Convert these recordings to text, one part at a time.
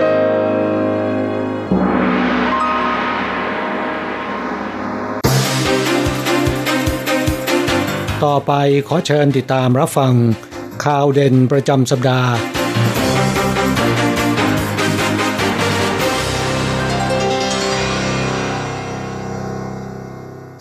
ต่อไปขอเชิญติดตามรับฟังข่าวเด่นประจำสัปดาห์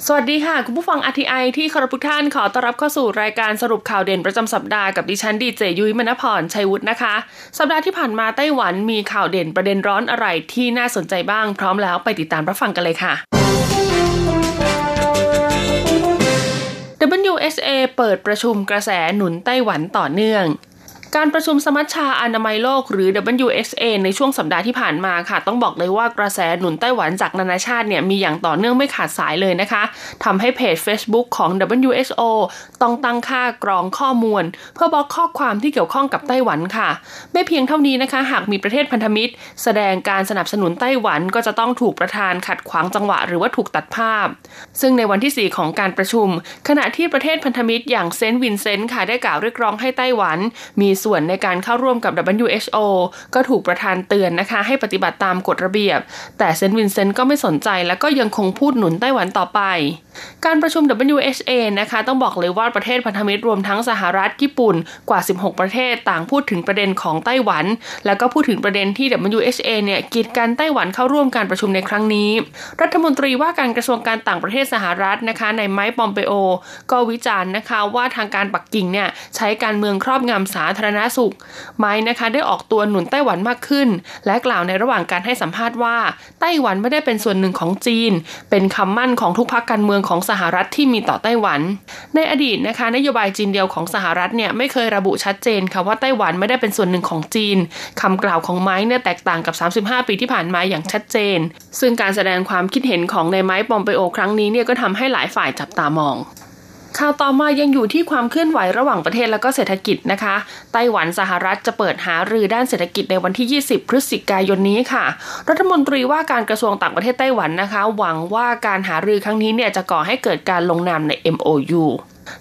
สวัสดีค่ะ คุณผู้ฟัง RTI ที่คารพทุกท่านขอต้อนรับเข้าสู่รายการสรุปข่าวเด่นประจำสัปดาห์กับดิฉันดีเจยุ้ยมณพรชัยวุฒินะคะ สัปดาห์ที่ผ่านมาไต้หวันมีข่าวเด่นประเด็นร้อนอะไรที่น่าสนใจบ้างพร้อมแล้วไปติดตามรับฟังกันเลยค่ะ WSA เปิดประชุมกระแสหนุนไต้หวันต่อเนื่อง การประชุมสมัชชาอนามัยโลกหรือ WSA ในช่วงสัปดาห์ที่ผ่านมาค่ะ ต้องบอกเลยว่ากระแสหนุนไต้หวันจากนานาชาติเนี่ยมีอย่างต่อเนื่องไม่ขาดสายเลยนะคะทำให้เพจ Facebook ของ WHO ต้องตั้งค่ากรองข้อมูล เพื่อบล็อกข้อความที่เกี่ยวข้องกับไต้หวันค่ะ ไม่เพียงเท่านี้นะคะ หากมีประเทศพันธมิตร แสดงการสนับสนุนไต้หวันก็จะต้องถูกประธานขัดขวางจังหวะ หรือว่าถูกตัดภาพ ซึ่งในวันที่ 4 ของการประชุม ขณะที่ประเทศพันธมิตรอย่างเซนต์วินเซนต์ค่ะได้กล่าวเรียกร้องให้ไต้หวัน มีส่วนในการเข้าร่วมกับ WHO ก็ถูกประธานเตือนนะคะ ให้ปฏิบัติตามกฎระเบียบ แต่เซนต์วินเซนต์ก็ไม่สนใจและก็ยังคงพูดหนุนไต้หวันต่อไป การประชุม WHA นะคะ ต้องบอกเลยว่าประเทศพันธมิตรรวมทั้งสหรัฐญี่ปุ่นกว่า 16 ประเทศต่างพูดถึงประเด็นของไต้หวัน แล้วก็พูดถึงประเด็นที่ WHA เนี่ยกีดกันไต้หวันเข้าร่วมการประชุมในครั้งนี้ รัฐมนตรีว่าการกระทรวงการต่างประเทศสหรัฐนะคะในไมค์ปอมเปโอ ก็วิจารณ์นะคะว่าทางการปักกิ่งเนี่ยใช้การเมืองครอบงำสาธารณสุข ไม้นะคะได้ออกตัวหนุนไต้หวันมากขึ้น และกล่าวในระหว่างการให้สัมภาษณ์ว่า ไต้หวันไม่ได้เป็นส่วนหนึ่งของจีน เป็นคำมั่นของทุกพรรคการเมืองของสหรัฐที่มีต่อไต้หวัน ในอดีตนะคะนโยบายจีนเดียวของสหรัฐเนี่ยไม่เคยระบุชัดเจนค่ะว่าไต้หวันไม่ได้เป็นส่วนหนึ่งของจีนคำกล่าวของไม้เนี่ยแตกต่างกับ 35 ปีที่ผ่านมาอย่างชัดเจน ซึ่งการแสดงความคิดเห็นของในไม้ปอมเปโอครั้งนี้เนี่ยก็ทำให้หลายฝ่ายจับตามอง ข่าวต่อมายังอยู่ที่ความเคลื่อนไหวระหว่างประเทศและก็เศรษฐกิจนะคะ ไต้หวันสหรัฐจะเปิดหารือด้านเศรษฐกิจในวันที่ 20 พฤศจิกายนนี้ค่ะ รัฐมนตรีว่าการกระทรวงต่างประเทศไต้หวันนะคะ หวังว่าการหารือครั้งนี้เนี่ยจะก่อให้เกิดการลงนามใน MOU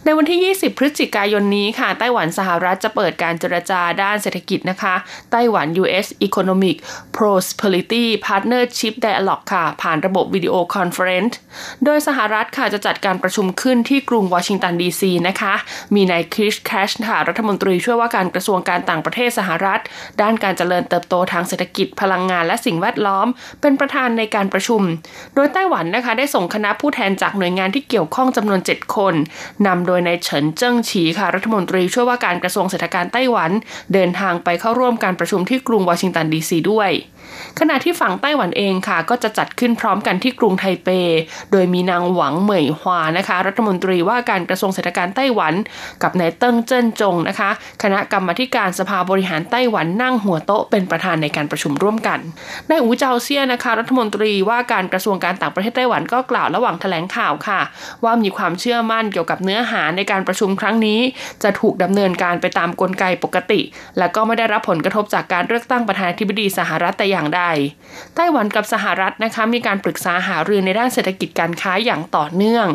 ในวันที่ 20 พฤศจิกายนนี้ค่ะไต้หวันสหรัฐจะเปิดการเจรจาด้านเศรษฐกิจนะคะ Taiwan US Economic Prosperity Partnership Dialogue ค่ะ ผ่านระบบ video conference โดยสหรัฐค่ะจะจัดการประชุมขึ้นที่กรุงวอชิงตันดีซีนะคะ มีนายคีธ แครชค่ะรัฐมนตรีช่วยว่าการกระทรวงการต่างประเทศสหรัฐ ด้านการเจริญเติบโตทางเศรษฐกิจพลังงานและสิ่งแวดล้อม เป็นประธานในการประชุม โดยไต้หวันนะคะได้ส่งคณะผู้แทนจากหน่วยงานที่เกี่ยวข้องจำนวน 7 คนนำโดยนายเฉินเจิ้งฉีค่ะรัฐมนตรีช่วยว่าการกระทรวงเศรษฐการไต้หวัน เดินทางไปเข้าร่วมการประชุมที่กรุงวอชิงตันดีซีด้วย ขณะที่ฝั่งไต้หวันเองค่ะ ก็จะจัดขึ้นพร้อมกันที่กรุงไทเป โดยมีนางหวังเหมยฮวานะคะ รัฐมนตรีว่าการกระทรวงเศรษฐการไต้หวัน กับนายเติ้งเจิ้นจงนะคะ คณะกรรมการสภาบริหารไต้หวันนั่งหัวโต๊ะเป็นประธานในการประชุมร่วมกันนายอูเจาเซียนะคะ รัฐมนตรีว่าการกระทรวงการต่างประเทศไต้หวันก็กล่าวระหว่างแถลงข่าวค่ะ ว่ามีความเชื่อมั่นเกี่ยวกับเนื้อหาในการประชุมครั้งนี้ จะถูกดำเนินการไปตามกลไกปกติ และก็ไม่ได้รับผลกระทบจากการเลือกตั้งประธานาธิบดีสหรัฐแต่อย่างใด ไต้หวันกับสหรัฐนะคะมีการปรึกษาหารือในด้านเศรษฐกิจการค้าอย่างต่อเนื่อง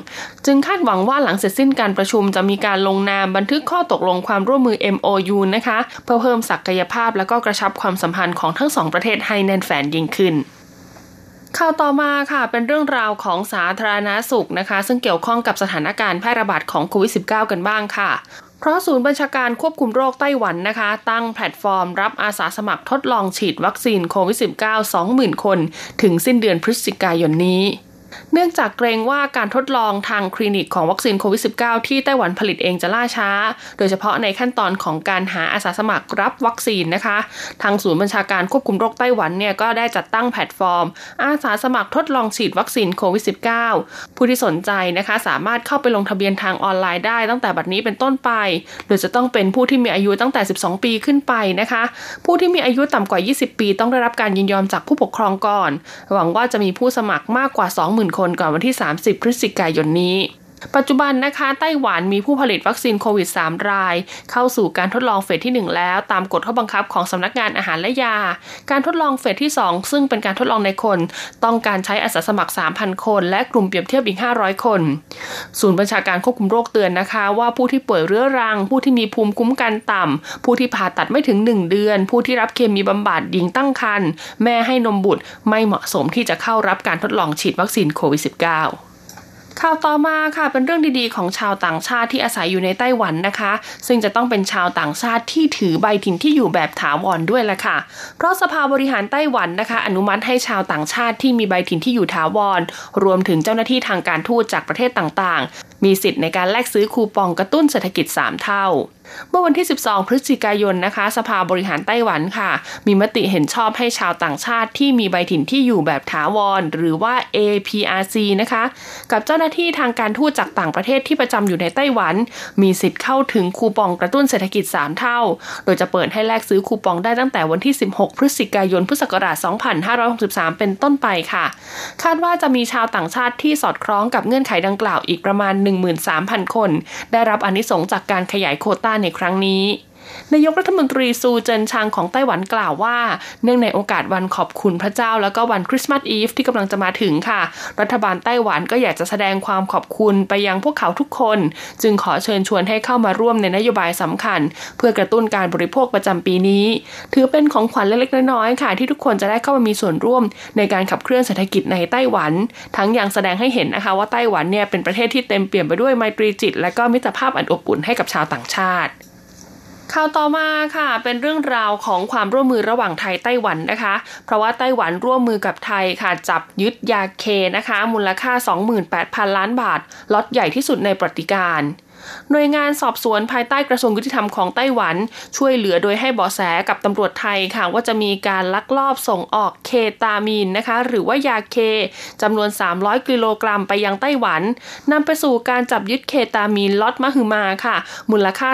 จึงคาดหวังว่าหลังเสร็จสิ้นการประชุมจะมีการลงนามบันทึกข้อตกลงความร่วมมือ MOU นะคะเพื่อเพิ่มศักยภาพและก็กระชับความสัมพันธ์ของทั้งสองประเทศให้แน่นแฟนยิ่งขึ้นข่าวต่อมาค่ะเป็นเรื่องราวของสาธารณาสุขนะคะ ซึ่งเกี่ยวข้องกับสถานการณ์แพร่ระบาดของโควิด -19 กันบ้างค่ะ เพราะศูนย์บัญชาการควบคุมโรคไต้หวันนะคะ ตั้งแพลตฟอร์มรับอาสาสมัครทดลองฉีดวัคซีนโควิด -19 20,000 คน ถึงสิ้นเดือนพฤศจิกายนนี้ เนื่องจากเกรงว่าการทดลองทางคลินิกของวัคซีนโควิด -19 ที่ไต้หวันผลิตเองจะล่าช้า โดยเฉพาะในขั้นตอนของการหาอาสาสมัครรับวัคซีนนะคะ ทางศูนย์บัญชาการควบคุมโรคไต้หวันเนี่ยก็ได้จัดตั้งแพลตฟอร์ม อาสาสมัครทดลองฉีดวัคซีนโควิด -19 ผู้ที่สนใจนะคะสามารถเข้าไปลงทะเบียนทางออนไลน์ได้ตั้งแต่บัดนี้เป็นต้นไป โดยจะต้องเป็นผู้ที่มีอายุตั้งแต่ 12 ปีขึ้นไปนะคะ ผู้ที่มีอายุต่ำกว่า 20 ปี ต้องได้รับการยินยอมจากผู้ปกครองก่อน หวังว่าจะมีผู้สมัครมากกว่า 20,000คนก่อนวันที่ 30 พฤศจิกายนนี้ ปัจจุบันนะคะไต้หวันมีผู้ผลิตวัคซีนโควิด 3 ราย เข้าสู่การทดลองเฟสที่ 1 แล้ว ตามกฎข้อบังคับของสำนักงานอาหารและยา การทดลองเฟสที่ 2 ซึ่งเป็นการทดลองในคน ต้องการใช้อาสาสมัคร 3,000 คน และกลุ่มเปรียบเทียบอีก 500 คน ศูนย์บัญชาการควบคุมโรคเตือนนะคะ ว่าผู้ที่ป่วยเรื้อรัง ผู้ที่มีภูมิคุ้มกันต่ำ ผู้ที่ผ่าตัดไม่ถึง 1 เดือน ผู้ที่รับเคมีบำบัดหญิงตั้งครรภ์แม่ให้นมบุตรไม่เหมาะสมที่จะเข้ารับการทดลองฉีดวัคซีนโควิด -19 ข่าวต่อมาค่ะเป็นเรื่องดีๆ ของชาวต่างชาติที่อาศัยอยู่ในไต้หวันนะคะ ซึ่งจะต้องเป็นชาวต่างชาติที่ถือใบถิ่นที่อยู่แบบถาวรด้วยละค่ะ เพราะสภาบริหารไต้หวันนะคะ อนุมัติให้ชาวต่างชาติที่มีใบถิ่นที่อยู่ถาวร รวมถึงเจ้าหน้าที่ทางการทูตจากประเทศต่างๆ มีสิทธิ์ในการแลกซื้อคูปองกระตุ้นเศรษฐกิจ 3 เท่าเมื่อวันที่ 12 พฤศจิกายนนะคะ สภาบริหารไต้หวันค่ะ มีมติเห็นชอบให้ชาวต่างชาติที่มีใบถิ่นที่อยู่แบบถาวร หรือว่า APRC นะคะ กับเจ้าหน้าที่ทางการทูตจากต่างประเทศที่ประจำอยู่ในไต้หวัน มีสิทธิ์เข้าถึงคูปองกระตุ้นเศรษฐกิจ 3 เท่า โดยจะเปิดให้แลกซื้อคูปองได้ตั้งแต่วันที่ 16 พฤศจิกายน พุทธศักราช 2563 เป็นต้นไปค่ะ คาดว่าจะมีชาวต่างชาติที่สอดคล้องกับเงื่อนไขดังกล่าวอีกประมาณ 13,000 คน ได้รับอนิสงจากการขยายโคต้าในครั้งนี้ นายกรัฐมนตรีซูเจินชางของไต้หวันกล่าวว่า เนื่องในโอกาสวันขอบคุณพระเจ้า แล้วก็วันคริสต์มาสอีฟที่กำลังจะมาถึงค่ะ รัฐบาลไต้หวันก็อยากจะแสดงความขอบคุณไปยังพวกเขาทุกคน จึงขอเชิญชวนให้เข้ามาร่วมในนโยบายสำคัญ เพื่อกระตุ้นการบริโภคประจำปีนี้ ถือเป็นของขวัญเล็กๆน้อยๆค่ะ ที่ทุกคนจะได้เข้ามามีส่วนร่วม ในการขับเคลื่อนเศรษฐกิจในไต้หวัน ทั้งยังแสดงให้เห็นนะคะว่าไต้หวันเนี่ยเป็นประเทศที่เต็มเปี่ยมไปด้วยไมตรีจิต และก็มิตรภาพอันอบอุ่นให้กับชาวต่างชาติ ข่าวต่อมาค่ะ เป็นเรื่องราวของความร่วมมือระหว่างไทยไต้หวันนะคะ เพราะว่าไต้หวันร่วมมือกับไทยค่ะ จับยึดยาเคนะคะ มูลค่า 28,000 ล้านบาทล็อตใหญ่ที่สุดในประวัติการ หน่วยงานสอบสวนภายใต้กระทรวงยุติธรรมของไต้หวัน ช่วยเหลือโดยให้เบาะแสกับตำรวจไทยค่ะว่าจะมีการลักลอบส่งออกเคตามีนนะคะ หรือว่ายาเคจำนวน 300 กิโลกรัมไปยังไต้หวันนำไปสู่การจับยึดเคตามีนล็อตมหึมาค่ะ มูลค่า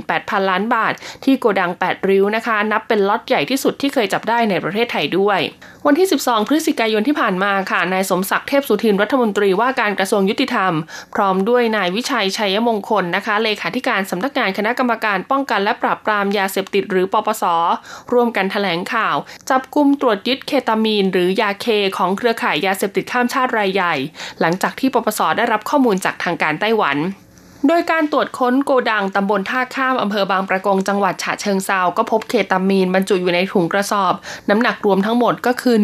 28,000 ล้านบาท ที่โกดัง 8 ริ้วนะคะ นับเป็นล็อตใหญ่ที่สุดที่เคยจับได้ในประเทศไทยด้วย วันที่ 12 พฤศจิกายนที่ผ่านมาค่ะนายสมศักดิ์เทพสุทินรัฐมนตรีว่าการกระทรวงยุติธรรม พร้อมด้วยนายวิชัยชัยมงคลนะคะเลขาธิการสำนักงานคณะกรรมการป้องกันและปราบปรามยาเสพติดหรือปปส ร่วมกันถแถลงข่าว จับกลุ่มตรวจยึดเคตามีน หรือยาเคของเครือข่ายยาเสพติดข้ามชาติรายใหญ่ หลังจากที่ปปสได้รับข้อมูลจากทางการไต้หวัน โดยการตรวจค้นโกดังตำบลท่าข้ามอำเภอบางประกงจังหวัดฉะเชิงเซาก็พบเคตามีนบรรจุอยู่ในถุงกระสอบ น้ำหนักรวมทั้งหมดก็คือ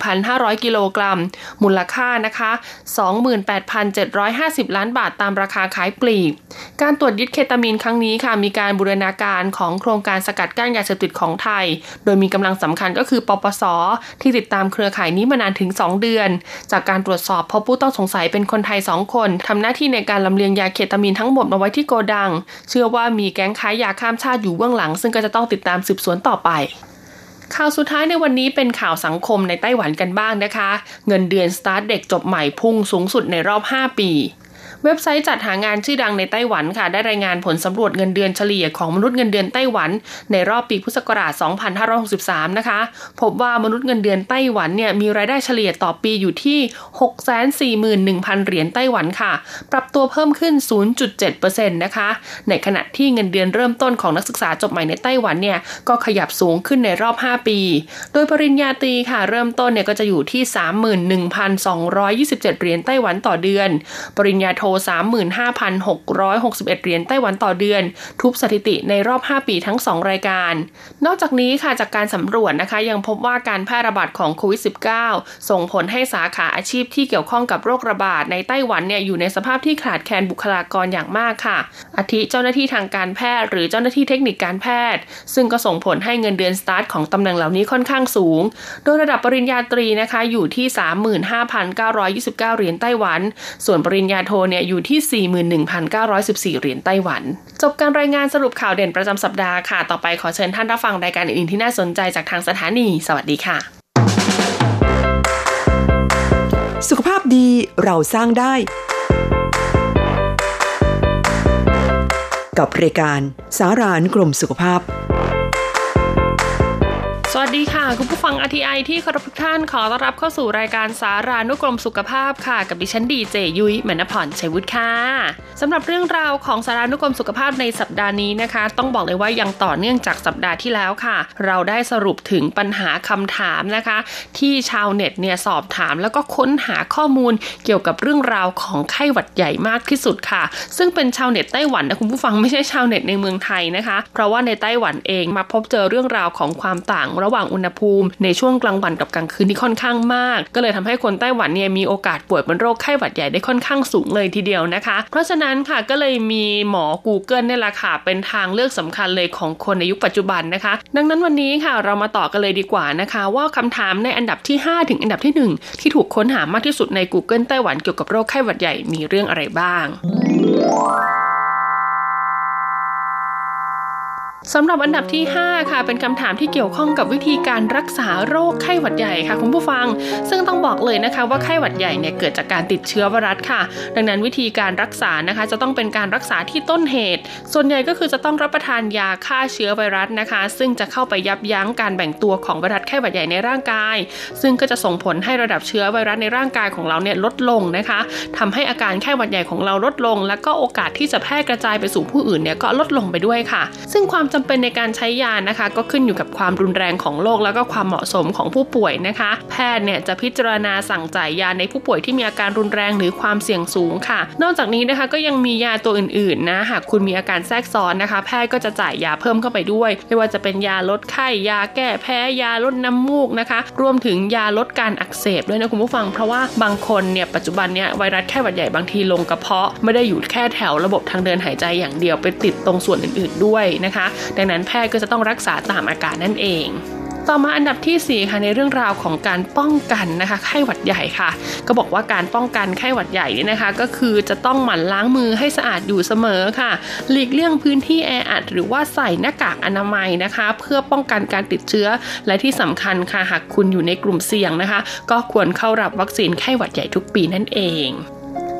11,500 กิโลกรัม มูลค่านะคะ 28,750 ล้านบาทตามราคาขายปลีก การตรวจยึดเคตามีนครั้งนี้ค่ะมีการบูรณาการของโครงการสกัดกั้นยาเสพติดของไทย โดยมีกำลังสำคัญก็คือปปส ที่ติดตามเครือข่ายนี้มานานถึง 2 เดือน จากการตรวจสอบพบผู้ต้องสงสัยเป็นคนไทย 2 คนทำหน้าที่ในการลำเลียงยาเคตามีนทั้งหมดมาไว้ที่โกดัง เชื่อว่ามีแก๊งค้ายาข้ามชาติอยู่เบื้องหลัง ซึ่งก็จะต้องติดตามสืบสวนต่อไปข่าวสุดท้ายในวันนี้เป็นข่าวสังคมในไต้หวันกันบ้างนะคะ เงินเดือนสตาร์ทเด็กจบใหม่พุ่งสูงสุดในรอบ 5 ปี เว็บไซต์จัดหางานชื่อดังในไต้หวันค่ะ ได้รายงานผลสำรวจเงินเดือนเฉลี่ยของมนุษย์เงินเดือนไต้หวัน ในรอบปีพุทธศักราช 2563 นะคะ พบว่ามนุษย์เงินเดือนไต้หวันเนี่ยมีรายได้เฉลี่ยต่อปีอยู่ที่ 641,000 เหรียญไต้หวันค่ะ ปรับตัวเพิ่มขึ้น 0.7%นะคะ ในขณะที่เงินเดือนเริ่มต้นของนักศึกษาจบใหม่ในไต้หวันเนี่ยก็ขยับสูงขึ้นในรอบ 5 ปี โดยปริญญาตรีค่ะ เริ่มต้นเนี่ยก็จะอยู่ที่ 31,227 เหรียญไต้หวันต่อเดือน ปริญญาโท35,661 เหรียญไต้หวันต่อเดือน ทุบสถิติในรอบ 5 ปีทั้ง 2 รายการ นอกจากนี้ค่ะจากการสำรวจนะคะยังพบว่าการแพร่ระบาดของโควิด -19 ส่งผลให้สาขาอาชีพที่เกี่ยวข้องกับโรคระบาดในไต้หวันเนี่ยอยู่ในสภาพที่ขาดแคลนบุคลากรอย่างมากค่ะ อาทิเจ้าหน้าที่ทางการแพทย์ หรือเจ้าหน้าที่เทคนิคการแพทย์ ซึ่งก็ส่งผลให้เงินเดือนสตาร์ทของตำแหน่งเหล่านี้ค่อนข้างสูง โดยระดับปริญญาตรีนะคะอยู่ที่ 35,929 เหรียญไต้หวัน ส่วนปริญญาโทเนี่ยอยู่ที่ 41,914 เหรียญไต้หวัน จบการรายงานสรุปข่าวเด่นประจำสัปดาห์ค่ะ ต่อไปขอเชิญท่านรับฟังรายการอื่นๆที่น่าสนใจจากทางสถานี สวัสดีค่ะ สุขภาพดีเราสร้างได้ กับรายการสารานกรมสุขภาพ สวัสดีค่ะ คุณผู้ฟัง RTI ที่เคารพทุกท่านขอต้อนรับเข้าสู่รายการสารานุกรมสุขภาพค่ะ กับดิฉันดีเจยุ้ยมณพรชัยวุฒิค่ะสำหรับเรื่องราวของสารานุกรมสุขภาพในสัปดาห์นี้นะคะ ต้องบอกเลยว่ายังต่อเนื่องจากสัปดาห์ที่แล้วค่ะ เราได้สรุปถึงปัญหาคำถามนะคะ ที่ชาวเน็ตเนี่ยสอบถามแล้วก็ค้นหาข้อมูลเกี่ยวกับเรื่องราวของไข้หวัดใหญ่มากที่สุดค่ะ ซึ่งเป็นชาวเน็ตไต้หวันนะคุณผู้ฟังไม่ใช่ชาวเน็ตในเมืองไทยนะคะ เพราะว่าในไต้หวันเองมาพบเจอเรื่องราวของความต่างระหว่างอุณหภูมิ ในช่วงกลางวันกับกลางคืนที่ค่อนข้างมาก ก็เลยทำให้คนไต้หวันเนี่ยมีโอกาสป่วยเป็นโรคไข้หวัดใหญ่ได้ค่อนข้างสูงเลยทีเดียวนะคะ เพราะฉะนั้นค่ะก็เลยมีหมอ Google เนี่ยแหละค่ะเป็นทางเลือกสำคัญเลยของคนในยุคปัจจุบันนะคะ ดังนั้นวันนี้ค่ะเรามาต่อกันเลยดีกว่านะคะ ว่าคำถามในอันดับที่ 5 ถึงอันดับที่ 1 ที่ถูกค้นหามากที่สุดใน Google ไต้หวันเกี่ยวกับโรคไข้หวัดใหญ่มีเรื่องอะไรบ้าง สำหรับอันดับที่ 5 ค่ะ เป็นคำถามที่เกี่ยวข้องกับวิธีการรักษาโรคไข้หวัดใหญ่ค่ะคุณผู้ฟัง ซึ่งต้องบอกเลยนะคะว่าไข้หวัดใหญ่เนี่ยเกิดจากการติดเชื้อไวรัสค่ะ ดังนั้นวิธีการรักษานะคะ จะต้องเป็นการรักษาที่ต้นเหตุ ส่วนใหญ่ก็คือจะต้องรับประทานยาฆ่าเชื้อไวรัสนะคะ ซึ่งจะเข้าไปยับยั้งการแบ่งตัวของไวรัสไข้หวัดใหญ่ในร่างกาย ซึ่งก็จะส่งผลให้ระดับเชื้อไวรัสในร่างกายของเราเนี่ยลดลงนะคะทำให้อาการไข้หวัดใหญ่ของเราลดลง แล้วก็โอกาสที่จะแพร่กระจายไปสู่ผู้อื่นเนี่ยก็ลดลงไปด้วยค่ะ ซึ่งความจำเป็นในการใช้ยานะคะ ก็ขึ้นอยู่กับความรุนแรงของโรคแล้วก็ความเหมาะสมของผู้ป่วยนะคะ แพทย์เนี่ยจะพิจารณาสั่งจ่ายยาในผู้ป่วยที่มีอาการรุนแรงหรือความเสี่ยงสูงค่ะ นอกจากนี้นะคะก็ยังมียาตัวอื่นๆนะหากคุณมีอาการแทรกซ้อนนะคะ แพทย์ก็จะจ่ายยาเพิ่มเข้าไปด้วย ไม่ว่าจะเป็นยาลดไข้ยาแก้แพ้ยาลดน้ำมูกนะคะ รวมถึงยาลดการอักเสบด้วยนะคุณผู้ฟังเพราะว่าบางคนเนี่ยปัจจุบันเนี่ยไวรัสไข้หวัดใหญ่บางทีลงกระเพาะ ไม่ได้อยู่แค่แถวระบบทางเดินหายใจอย่างเดียวไปติดตรงส่วนอื่น ๆด้วยนะคะดังนั้นแพทย์ก็จะต้องรักษาตามอาการนั่นเองต่อมาอันดับที่4ค่ะในเรื่องราวของการป้องกันนะคะไข้หวัดใหญ่ค่ะ ก็บอกว่าการป้องกันไข้หวัดใหญ่นี่นะคะ ก็คือจะต้องหมั่นล้างมือให้สะอาดอยู่เสมอค่ะ หลีกเลี่ยงพื้นที่แออัดหรือว่าใส่หน้ากากอนามัยนะคะ เพื่อป้องกันการติดเชื้อและที่สำคัญค่ะหากคุณอยู่ในกลุ่มเสี่ยงนะคะ ก็ควรเข้ารับวัคซีนไข้หวัดใหญ่ทุกปีนั่นเอง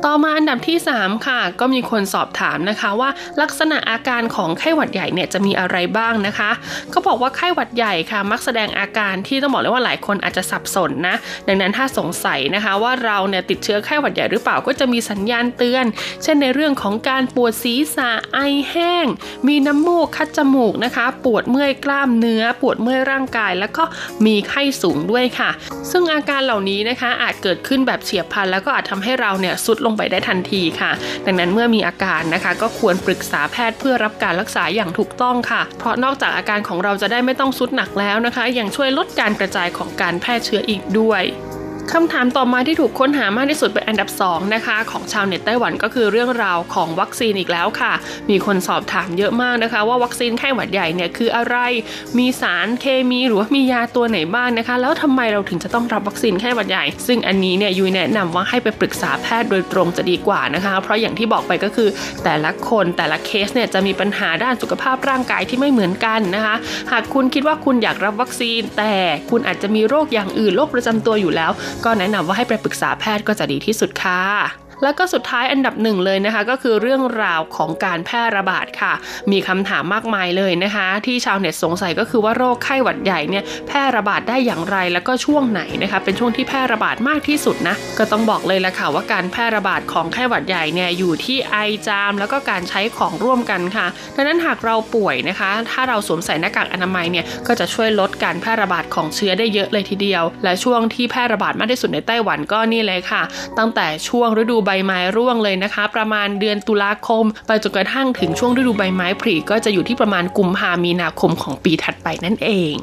ต่อมาอันดับที่ 3 ค่ะ ก็มีคนสอบถามนะคะว่าลักษณะอาการของไข้หวัดใหญ่เนี่ยจะมีอะไรบ้างนะคะ ก็บอกว่าไข้หวัดใหญ่ค่ะ มักแสดงอาการที่ต้องบอกเลยว่าหลายคนอาจจะสับสนนะ ดังนั้นถ้าสงสัยนะคะว่าเราเนี่ยติดเชื้อไข้หวัดใหญ่หรือเปล่าก็จะมีสัญญาณเตือน เช่นในเรื่องของการปวดศีรษะไอแห้ง มีน้ำมูกคัดจมูกนะคะ ปวดเมื่อยกล้ามเนื้อ ปวดเมื่อยร่างกาย แล้วก็มีไข้สูงด้วยค่ะ ซึ่งอาการเหล่านี้นะคะอาจเกิดขึ้นแบบเฉียบพลันแล้วก็อาจทำให้เราเนี่ยสุดลงไปได้ทันทีค่ะ ดังนั้นเมื่อมีอาการนะคะ ก็ควรปรึกษาแพทย์เพื่อรับการรักษาอย่างถูกต้องค่ะ เพราะนอกจากอาการของเราจะได้ไม่ต้องสุดหนักแล้วนะคะ ยังช่วยลดการกระจายของการแพร่เชื้ออีกด้วย คำถามต่อมาที่ถูกค้นหามากที่สุดเป็นอันดับ2นะคะของชาวเน็ตไต้หวันก็คือเรื่องราวของวัคซีนอีกแล้วค่ะ มีคนสอบถามเยอะมากนะคะ ว่าวัคซีนไข้หวัดใหญ่เนี่ยคืออะไร มีสารเคมีหรือว่ามียาตัวไหนบ้างนะคะ แล้วทำไมเราถึงจะต้องรับวัคซีนไข้หวัดใหญ่ ซึ่งอันนี้เนี่ยยุยแนะนำว่าให้ไปปรึกษาแพทย์โดยตรงจะดีกว่านะคะ เพราะอย่างที่บอกไปก็คือ แต่ละคนแต่ละเคสเนี่ยจะมีปัญหาด้านสุขภาพร่างกายที่ไม่เหมือนกันนะคะ หากคุณคิดว่าคุณอยากรับวัคซีน แต่คุณอาจจะมีโรคอย่างอื่นโรคประจำตัวอยู่แล้วก็แนะนำว่าให้ไปปรึกษาแพทย์ก็จะดีที่สุดค่ะ แล้วก็สุดท้ายอันดับหนึ่งเลยนะคะ ก็คือเรื่องราวของการแพร่ระบาดค่ะ มีคำถามมากมายเลยนะคะ ที่ชาวเน็ตสงสัยก็คือว่าโรคไข้หวัดใหญ่เนี่ยแพร่ระบาดได้อย่างไรแล้วก็ช่วงไหนนะคะ เป็นช่วงที่แพร่ระบาดมากที่สุดนะก็ต้องบอกเลยละค่ะว่าการแพร่ระบาดของไข้หวัดใหญ่เนี่ยอยู่ที่ไอจาม แล้วก็การใช้ของร่วมกันค่ะดังนั้นหากเราป่วยนะคะ ถ้าเราสวมใส่หน้ากากอนามัยเนี่ยก็จะช่วยลดการแพร่ระบาดของเชื้อได้เยอะเลยทีเดียว และช่วงที่แพร่ระบาดมากที่สุดในไต้หวันก็นี่เลยค่ะ ตั้งแต่ช่วงฤดูใบไม้ร่วงเลยนะคะ ประมาณเดือนตุลาคม ไปจนกระทั่งถึงช่วงฤดูใบไม้ผลิก็จะอยู่ที่ประมาณกุมภามีนาคมของปีถัดไปนั่นเอง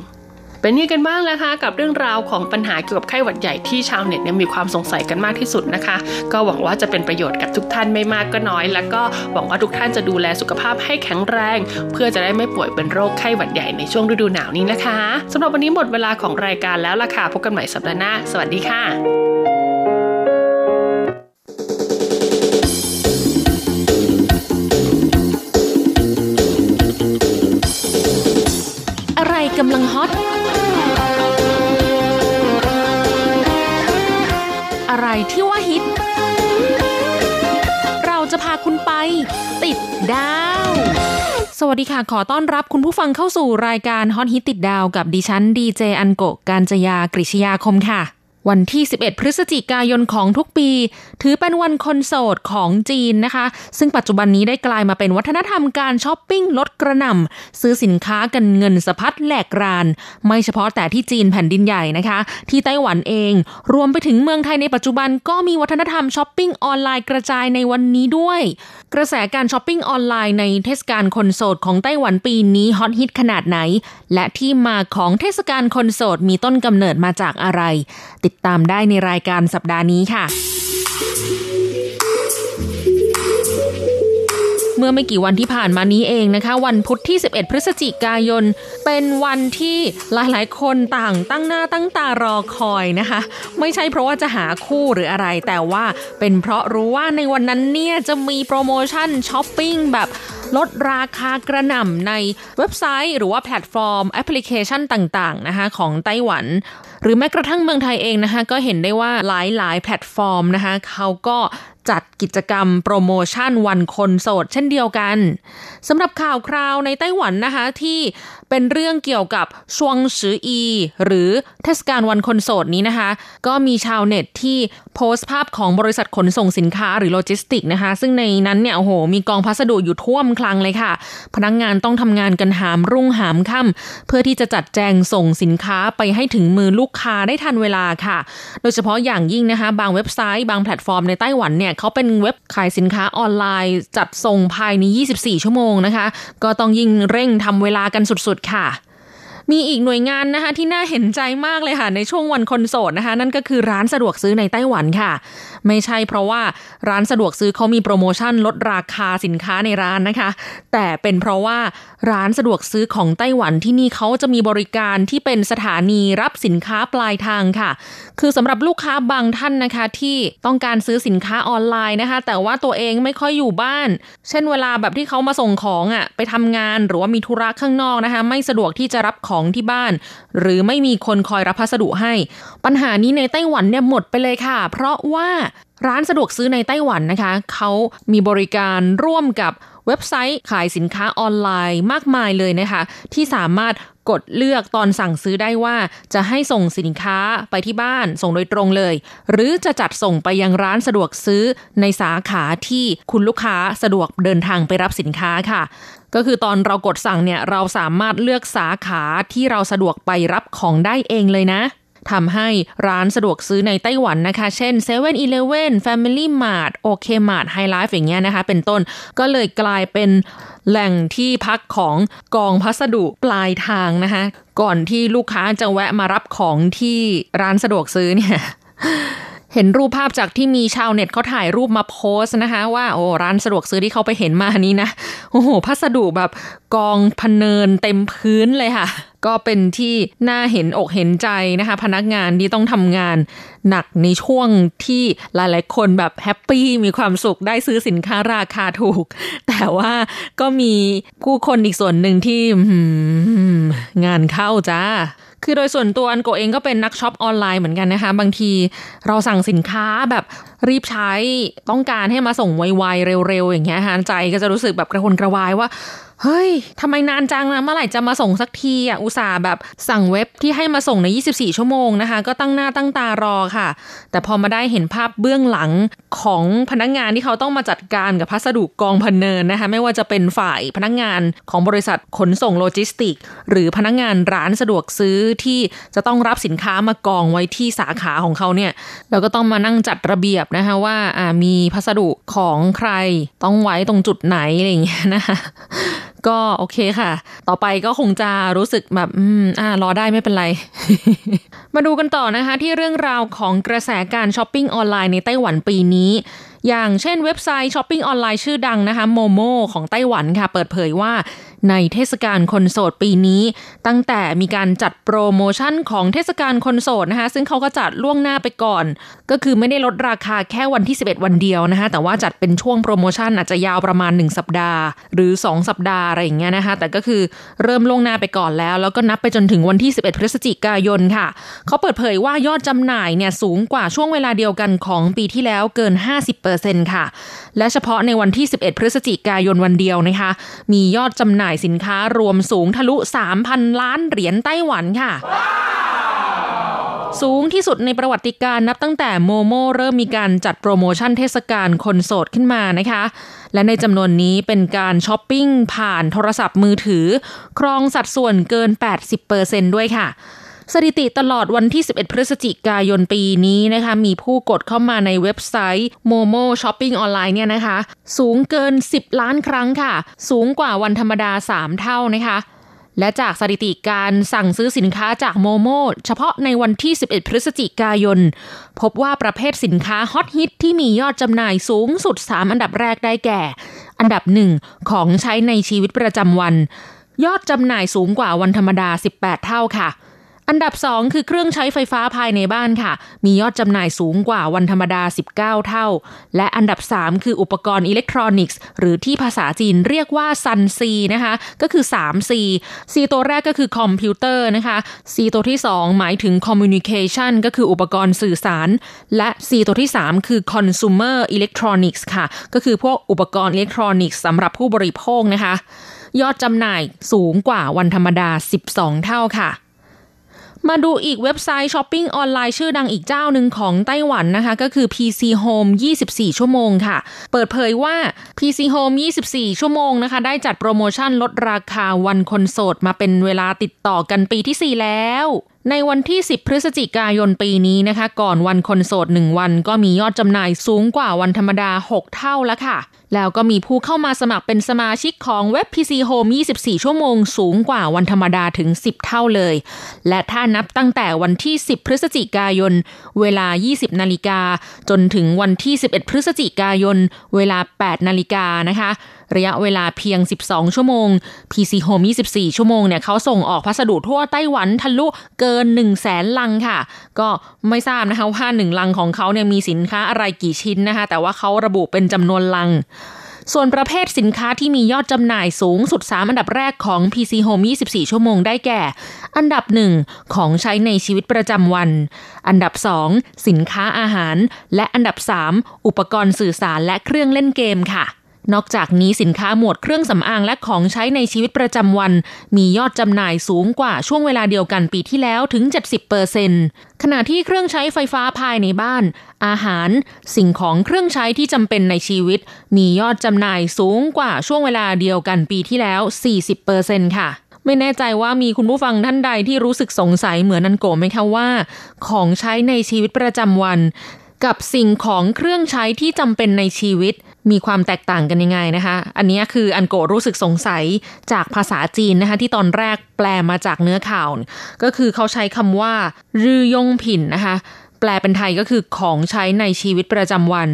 เป็นยังกันบ้างแล้วคะกับเรื่องราวของปัญหาเกี่ยวกับไข้หวัดใหญ่ที่ชาวเน็ตเนี่ยมีความสงสัยกันมากที่สุดนะคะ ก็หวังว่าจะเป็นประโยชน์กับทุกท่านไม่มากก็น้อย แล้วก็หวังว่าทุกท่านจะดูแลสุขภาพให้แข็งแรง เพื่อจะได้ไม่ป่วยเป็นโรคไข้หวัดใหญ่ในช่วงฤดูหนาวนี้นะคะสำหรับวันนี้หมดเวลาของรายการแล้วล่ะค่ะพบกันใหม่สัปดาห์หน้า สวัสดีค่ะ กำลังฮอต อะไรที่ว่าฮิต เราจะพาคุณไป ติดดาว สวัสดีค่ะ ขอต้อนรับคุณผู้ฟังเข้าสู่รายการฮอตฮิตติดดาวกับดิฉันดีเจอันโกะการจยากริชยาคมค่ะ วันที่ 11 พฤศจิกายนของทุกปี ถือเป็นวันคนโสดของจีนนะคะ ซึ่งปัจจุบันนี้ได้กลายมาเป็นวัฒนธรรมการช้อปปิ้งลดกระหน่ำซื้อสินค้ากันเงินสะพัดแหลกราน ไม่เฉพาะแต่ที่จีนแผ่นดินใหญ่นะคะ ที่ไต้หวันเอง รวมไปถึงเมืองไทยในปัจจุบันก็มีวัฒนธรรมช้อปปิ้งออนไลน์กระจายในวันนี้ด้วย กระแสการช้อปปิ้งออนไลน์ในเทศกาลคนโสดของไต้หวันปีนี้ฮอตฮิตขนาดไหน และที่มาของเทศกาลคนโสดมีต้นกำเนิดมาจากอะไรติดตามได้ในรายการสัปดาห์นี้ค่ะ เมื่อไม่กี่วันที่ผ่านมานี้เองนะคะ วันพุธที่ 11 พฤศจิกายน เป็นวันที่หลายๆ คนต่างตั้งหน้าตั้งตารอคอยนะคะ ไม่ใช่เพราะว่าจะหาคู่หรืออะไร แต่ว่าเป็นเพราะรู้ว่าในวันนั้นเนี่ยจะมีโปรโมชั่นช้อปปิ้งแบบลดราคากระหน่ำในเว็บไซต์ หรือว่าแพลตฟอร์มแอปพลิเคชันต่าง ๆ นะคะ ของไต้หวัน หรือแม้กระทั่งเมืองไทยเองนะคะก็เห็นได้ว่าหลายๆ แพลตฟอร์มนะคะเขาก็จัดกิจกรรมโปรโมชั่นวันคนโสดเช่นเดียวกันสำหรับข่าวคราวในไต้หวันนะคะที่เป็นเรื่องเกี่ยวกับ双十一 หรือเทศกาลวันคนโสดนี้นะคะ ก็มีชาวเน็ตที่โพสต์ภาพของบริษัทขนส่งสินค้าหรือโลจิสติกนะคะ ซึ่งในนั้นเนี่ยโอ้โห มีกองพัสดุอยู่ท่วมคลังเลยค่ะ พนักงานต้องทำงานกันหามรุ่งหามค่ำเพื่อที่จะจัดแจงส่งสินค้าไปให้ถึงมือลูกค้าได้ทันเวลาค่ะ โดยเฉพาะอย่างยิ่งนะคะ บางเว็บไซต์บางแพลตฟอร์มในไต้หวันเนี่ยเขาเป็นเว็บขายสินค้าออนไลน์ จัดส่งภายใน 24 ชั่วโมงนะคะ ก็ต้องยิ่งเร่งทำเวลากันสุดๆค่ะมีอีกหน่วยงานนะคะที่น่าเห็นใจมากเลยค่ะในช่วงวันคนโสดนะคะ นั่นก็คือร้านสะดวกซื้อในไต้หวันค่ะ ไม่ใช่เพราะว่าร้านสะดวกซื้อเขามีโปรโมชั่นลดราคาสินค้าในร้านนะคะ แต่เป็นเพราะว่าร้านสะดวกซื้อของไต้หวันที่นี่เขาจะมีบริการที่เป็นสถานีรับสินค้าปลายทางค่ะ คือสำหรับลูกค้าบางท่านนะคะ ที่ต้องการซื้อสินค้าออนไลน์นะคะ แต่ว่าตัวเองไม่ค่อยอยู่บ้าน เช่นเวลาแบบที่เขามาส่งของอะ่ะไปทำงานหรือว่ามีธุระข้างนอกนะคะ ไม่สะดวกที่จะรับของที่บ้าน หรือไม่มีคนคอยรับพัสดุให้ ปัญหานี้ในไต้หวันเนี่ยหมดไปเลยค่ะ เพราะว่า ร้านสะดวกซื้อในไต้หวันนะคะ เขามีบริการร่วมกับเว็บไซต์ขายสินค้าออนไลน์มากมายเลยนะคะ ที่สามารถกดเลือกตอนสั่งซื้อได้ว่า จะให้ส่งสินค้าไปที่บ้านส่งโดยตรงเลย หรือจะจัดส่งไปยังร้านสะดวกซื้อในสาขาที่คุณลูกค้าสะดวกเดินทางไปรับสินค้าค่ะ ก็คือตอนเรากดสั่งเนี่ยเราสามารถเลือกสาขาที่เราสะดวกไปรับของได้เองเลยนะ ทำให้ร้านสะดวกซื้อในไต้หวันนะคะ เช่น7 e เ e ่ e อ Family Mart OK Mart High Life อย่างเงี้ยนะคะ เป็นต้นก็เลยกลายเป็นแหล่งที่พักของกองพัสดุปลายทางนะคะ ก่อนที่ลูกค้าจะแวะมารับของที่ร้านสะดวกซื้อเนี่ยเห็นรูปภาพจากที่มีชาวเน็ตเขาถ่ายรูปมาโพสนะคะ ว่าโอ้ร้านสะดวกซื้อที่เขาไปเห็นมานี้นะโอ้โหพัสดุแบบ กองพเนินเต็มพื้นเลยค่ะ ก็เป็นที่น่าเห็นอกเห็นใจนะคะ พนักงานที่ต้องทำงานหนักในช่วงที่หลายๆคนแบบแฮปปี้มีความสุขได้ซื้อสินค้าราคาถูก แต่ว่าก็มีผู้คนอีกส่วนหนึ่งที่งานเข้าจ้าคือโดยส่วนตัวอันโกเองก็เป็นนักช็อปออนไลน์เหมือนกันนะคะ บางทีเราสั่งสินค้าแบบรีบใช้ต้องการให้มาส่งไวๆเร็วๆอย่างเงี้ยฮะใจก็จะรู้สึกแบบกระวนกระวายว่า เฮ้ยทำไมนานจังนะเมื่อไหร่จะมาส่งสักทีอะอุตส่าห์แบบสั่งเว็บที่ให้มาส่งใน 24 ชั่วโมงนะคะ ก็ตั้งหน้าตั้งตารอค่ะ แต่พอมาได้เห็นภาพเบื้องหลังของพนักงานที่เขาต้องมาจัดการกับพัสดุกองพันเนินนะคะ ไม่ว่าจะเป็นฝ่ายพนักงานของบริษัทขนส่งโลจิสติก หรือพนักงานร้านสะดวกซื้อที่จะต้องรับสินค้ามากองไว้ที่สาขาของเขาเนี่ยเราก็ต้องมานั่งจัดระเบียบนะคะว่าอ่ามีพัสดุของใครต้องไว้ตรงจุดไหนอะไรอย่างเงี้ยนะคะ ก็โอเคค่ะ ต่อไปก็คงจะรู้สึกแบบอืมอ่ารอได้ไม่เป็นไร มาดูกันต่อนะคะ ที่เรื่องราวของกระแสการช้อปปิ้งออนไลน์ในไต้หวันปีนี้อย่างเช่นเว็บไซต์ช้อปปิ้งออนไลน์ชื่อดังนะคะ Momo ของไต้หวันค่ะ เปิดเผยว่า ในเทศกาลคนโสดปีนี้ ตั้งแต่มีการจัดโปรโมชั่นของเทศกาลคนโสดนะคะ ซึ่งเขาก็จัดล่วงหน้าไปก่อน ก็คือไม่ได้ลดราคาแค่วันที่ 11 วันเดียวนะคะ แต่ว่าจัดเป็นช่วงโปรโมชั่นอาจจะยาวประมาณ 1 สัปดาห์ หรือ 2 สัปดาห์อะไรอย่างเงี้ยนะคะ แต่ก็คือเริ่มล่วงหน้าไปก่อนแล้ว แล้วก็นับไปจนถึงวันที่ 11 พฤศจิกายนค่ะ เขาเปิดเผยว่ายอดจำหน่ายเนี่ยสูงกว่าช่วงเวลาเดียวกันของปีที่แล้วเกิน 50%ค่ะ และเฉพาะในวันที่ 11 พฤศจิกายนวันเดียวนะคะ มียอดจำหน่ายสินค้ารวมสูงทะลุ 3,000 ล้านเหรียญไต้หวันค่ะ สูงที่สุดในประวัติการนับตั้งแต่โมโมเริ่มมีการจัดโปรโมชั่นเทศกาลคนโสดขึ้นมานะคะ และในจำนวนนี้เป็นการช้อปปิ้งผ่านโทรศัพท์มือถือ ครองสัดส่วนเกิน 80%ด้วยค่ะ สถิติตลอดวันที่ 11 พฤศจิกายนปีนี้นะคะมีผู้กดเข้ามาในเว็บไซต์ Momo Shopping ออนไลน์เนี่ยนะคะ สูงเกิน 10 ล้านครั้งค่ะ สูงกว่าวันธรรมดา 3 เท่านะคะและจากสถิติการสั่งซื้อสินค้าจาก Momo เฉพาะในวันที่ 11 พฤศจิกายน พบว่าประเภทสินค้าฮอตฮิตที่มียอดจำหน่ายสูงสุด 3 อันดับแรกได้แก่ อันดับหนึ่งของใช้ในชีวิตประจำวัน ยอดจำหน่ายสูงกว่าวันธรรมดา 18 เท่าค่ะ อันดับ 2 คือเครื่องใช้ไฟฟ้าภายในบ้านค่ะ มียอดจำหน่ายสูงกว่าวันธรรมดา 19 เท่า และอันดับ 3 คืออุปกรณ์อิเล็กทรอนิกส์ หรือที่ภาษาจีนเรียกว่า三C นะคะ ก็คือ 3C C ตัวแรกก็คือคอมพิวเตอร์นะคะ C ตัวที่ 2 หมายถึง communication ก็คืออุปกรณ์สื่อสาร และ C ตัวที่ 3 คือ consumer electronics ค่ะ ก็คือพวกอุปกรณ์อิเล็กทรอนิกส์สำหรับผู้บริโภคนะคะ ยอดจำหน่ายสูงกว่าวันธรรมดา 12 เท่าค่ะ มาดูอีกเว็บไซต์ช้อปปิ้งออนไลน์ชื่อดังอีกเจ้าหนึ่งของไต้หวันนะคะ ก็คือ PC Home 24 ชั่วโมงค่ะ เปิดเผยว่า PC Home 24 ชั่วโมงนะคะ ได้จัดโปรโมชั่นลดราคาวันคนโสดมาเป็นเวลาติดต่อกันปีที่ 4 แล้ว ในวันที่ 10 พฤศจิกายนปีนี้นะคะ ก่อนวันคนโสด 1 วันก็มียอดจำหน่ายสูงกว่าวันธรรมดา 6 เท่าแล้วค่ะ แล้วก็มีผู้เข้ามาสมัครเป็นสมาชิกของเว็บ PC Home 24 ชั่วโมง สูงกว่าวันธรรมดาถึง 10 เท่าเลย และถ้านับตั้งแต่วันที่ 10 พฤศจิกายน เวลา 20 นาฬิกา จนถึงวันที่ 11 พฤศจิกายน เวลา 8 นาฬิกานะคะ ระยะเวลาเพียง 12 ชั่วโมง PC Home 24 ชั่วโมงเนี่ยเขาส่งออกพัสดุทั่วไต้หวันทะลุเกิน 1 0 0 0 0แสนลังค่ะ ก็ไม่ทราบนะคะว่า 1 ลังของเขาเนี่ยมีสินค้าอะไรกี่ชิ้นนะคะ แต่ว่าเขาระบุเป็นจำนวนลังส่วนประเภทสินค้าที่มียอดจำหน่ายสูงสุด 3 อันดับแรกของ PC Home 24 ชั่วโมงได้แก่ อันดับ 1 ของใช้ในชีวิตประจำวัน อันดับ 2 สินค้าอาหาร และอันดับ 3 อุปกรณ์สื่อสารและเครื่องเล่นเกมค่ะ นอกจากนี้สินค้าหมวดเครื่องสำอางและของใช้ในชีวิตประจำวัน มียอดจำหน่ายสูงกว่าช่วงเวลาเดียวกันปีที่แล้วถึง 70%ขณะที่เครื่องใช้ไฟฟ้าภายในบ้าน อาหาร สิ่งของเครื่องใช้ที่จำเป็นในชีวิต มียอดจำหน่ายสูงกว่าช่วงเวลาเดียวกันปีที่แล้ว 40%ค่ะไม่แน่ใจว่ามีคุณผู้ฟังท่านใดที่รู้สึกสงสัยเหมือนนันโกไหมคะว่า ของใช้ในชีวิตประจำวัน กับสิ่งของเครื่องใช้ที่จำเป็นในชีวิต มีความแตกต่างกันยังไงนะคะ อันนี้คืออันโกรู้สึกสงสัยจากภาษาจีนนะคะที่ตอนแรกแปลมาจากเนื้อข่าว ก็คือเขาใช้คำว่ารือยงผินนะคะ แปลเป็นไทยก็คือของใช้ในชีวิตประจำวัน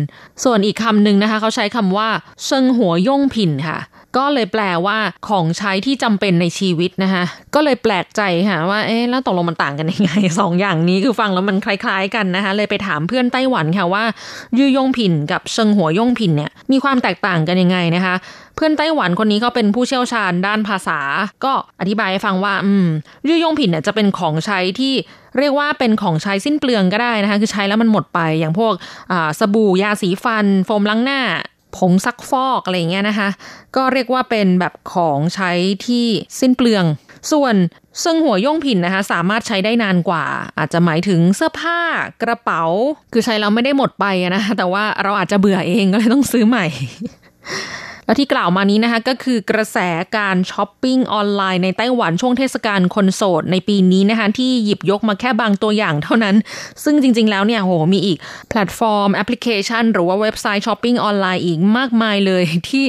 ส่วนอีกคำหนึ่งนะคะ เขาใช้คำว่าเชิงหัวย่งผินค่ะก็เลยแปลว่าของใช้ที่จำเป็นในชีวิตนะคะก็เลยแปลกใจค่ะว่าเอ๊ะแล้วตกลงมันต่างกันยังไงสองอย่างนี้คือฟังแล้วมันคล้าย ๆ กันนะคะเลยไปถามเพื่อนไต้หวันค่ะว่ายือยงผินกับเชิงหัวย่งผินเนี่ยมีความแตกต่างกันยังไงนะคะเพื่อนไต้หวันคนนี้เขาเป็นผู้เชี่ยวชาญด้านภาษา ก็อธิบายให้ฟังว่า อืมยือยงผินเนี่ยจะเป็นของใช้ที่เรียกว่าเป็นของใช้สิ้นเปลืองก็ได้นะคะ คือใช้แล้วมันหมดไป อย่างพวกสบู่ยาสีฟัน โฟมล้างหน้า ผงซักฟอกอะไรเงี้ยนะคะ ก็เรียกว่าเป็นแบบของใช้ที่สิ้นเปลือง ส่วน生活用品นะคะ สามารถใช้ได้นานกว่า อาจจะหมายถึงเสื้อผ้ากระเป๋า คือใช้แล้วไม่ได้หมดไปนะแต่ว่าเราอาจจะเบื่อเองก็เลยต้องซื้อใหม่ และที่กล่าวมานี้นะคะก็คือกระแสการช้อปปิ้งออนไลน์ในไต้หวันช่วงเทศกาลคนโสดในปีนี้นะคะที่หยิบยกมาแค่บางตัวอย่างเท่านั้น ซึ่งจริงๆแล้วเนี่ยโหมีอีกแพลตฟอร์มแอปพลิเคชัน หรือว่าเว็บไซต์ช้อปปิ้งออนไลน์อีกมากมายเลยที่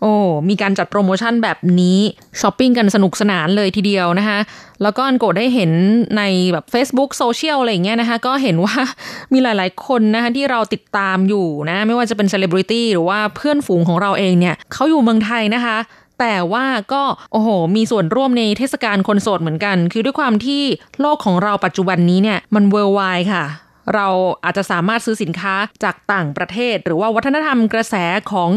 โอ้มีการจัดโปรโมชั่นแบบนี้ช้อปปิ้งกันสนุกสนานเลยทีเดียวนะคะแล้วก็อันโกได้เห็นในแบบ Facebook โซเชียลอะไรอย่างเงี้ยนะคะก็เห็นว่ามีหลายๆคนนะคะที่เราติดตามอยู่นะไม่ว่าจะเป็นเซเลบริตี้หรือว่าเพื่อนฝูงของเราเองเนี่ยเขาอยู่เมืองไทยนะคะ แต่ว่าก็โอ้โห มีส่วนร่วมในเทศกาลคนโสดเหมือนกัน คือด้วยความที่โลกของเราปัจจุบันนี้เนี่ยมันเวอร์ไวค่ะ เราอาจจะสามารถซื้อสินค้าจากต่างประเทศ หรือว่าวัฒนธรรมกระแสของ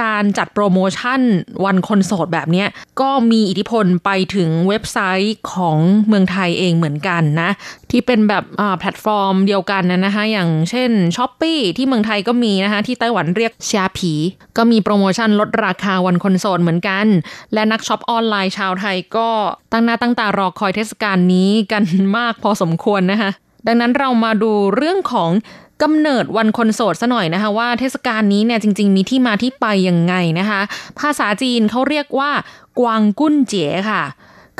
การจัดโปรโมชั่นวันคนโสดแบบนี้ก็มีอิทธิพลไปถึงเว็บไซต์ของเมืองไทยเองเหมือนกันนะ ที่เป็นแบบแพลตฟอร์มเดียวกันนะคะอย่างเช่น s h o p e e ที่เมืองไทยก็มีนะคะที่ไต้หวันเรียกชาผีก็มีโปรโมชั่นลดราคาวันคนโสดเหมือนกัน และนักช็อปออนไลน์ชาวไทยก็ตั้งหน้าตั้งตารอคอยเทศกาลนี้กันมากพอสมควรนะคะ ดังนั้นเรามาดูเรื่องของกำเนิดวันคนโสดซะหน่อยนะคะว่าเทศกาลนี้เนี่ยจริง ๆ มีที่มาที่ไปยังไงนะคะ ภาษาจีนเขาเรียกว่ากวางกุ้นเจ๋ค่ะ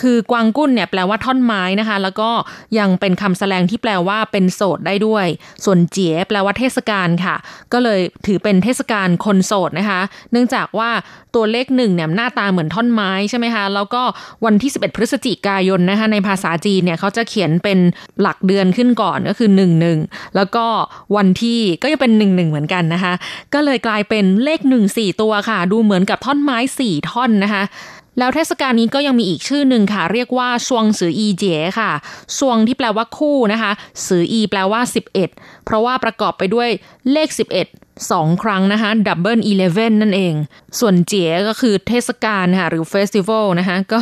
คือกวางกุ้นเนี่ยแปลว่าท่อนไม้นะคะ แล้วก็ยังเป็นคำแสดงที่แปลว่าเป็นโสดได้ด้วย ส่วนเจี๋ยแปลว่าเทศกาลค่ะ ก็เลยถือเป็นเทศกาลคนโสดนะคะ เนื่องจากว่าตัวเลขหนึ่งเนี่ยหน้าตาเหมือนท่อนไม้ใช่ไหมคะ แล้วก็วันที่ 11 พฤศจิกายนนะคะในภาษาจีนเนี่ยเขาจะเขียนเป็นหลักเดือนขึ้นก่อนก็คือ11 แล้วก็วันที่ก็จะเป็น11 เหมือนกันนะคะ ก็เลยกลายเป็นเลข1 4ตัวค่ะ ดูเหมือนกับท่อนไม้ 4 ท่อนนะคะ แล้วเทศกาลนี้ก็ยังมีอีกชื่อหนึ่งค่ะ เรียกว่า雙十一節 ค่ะ 雙 ที่แปลว่าคู่นะคะ十一 แปลว่า 11 เพราะว่าประกอบไปด้วยเลข 11สองครั้งนะคะ Double Eleven นั่นเอง ส่วน 節 ก็คือเทศกาลค่ะหรือ Festival นะคะก็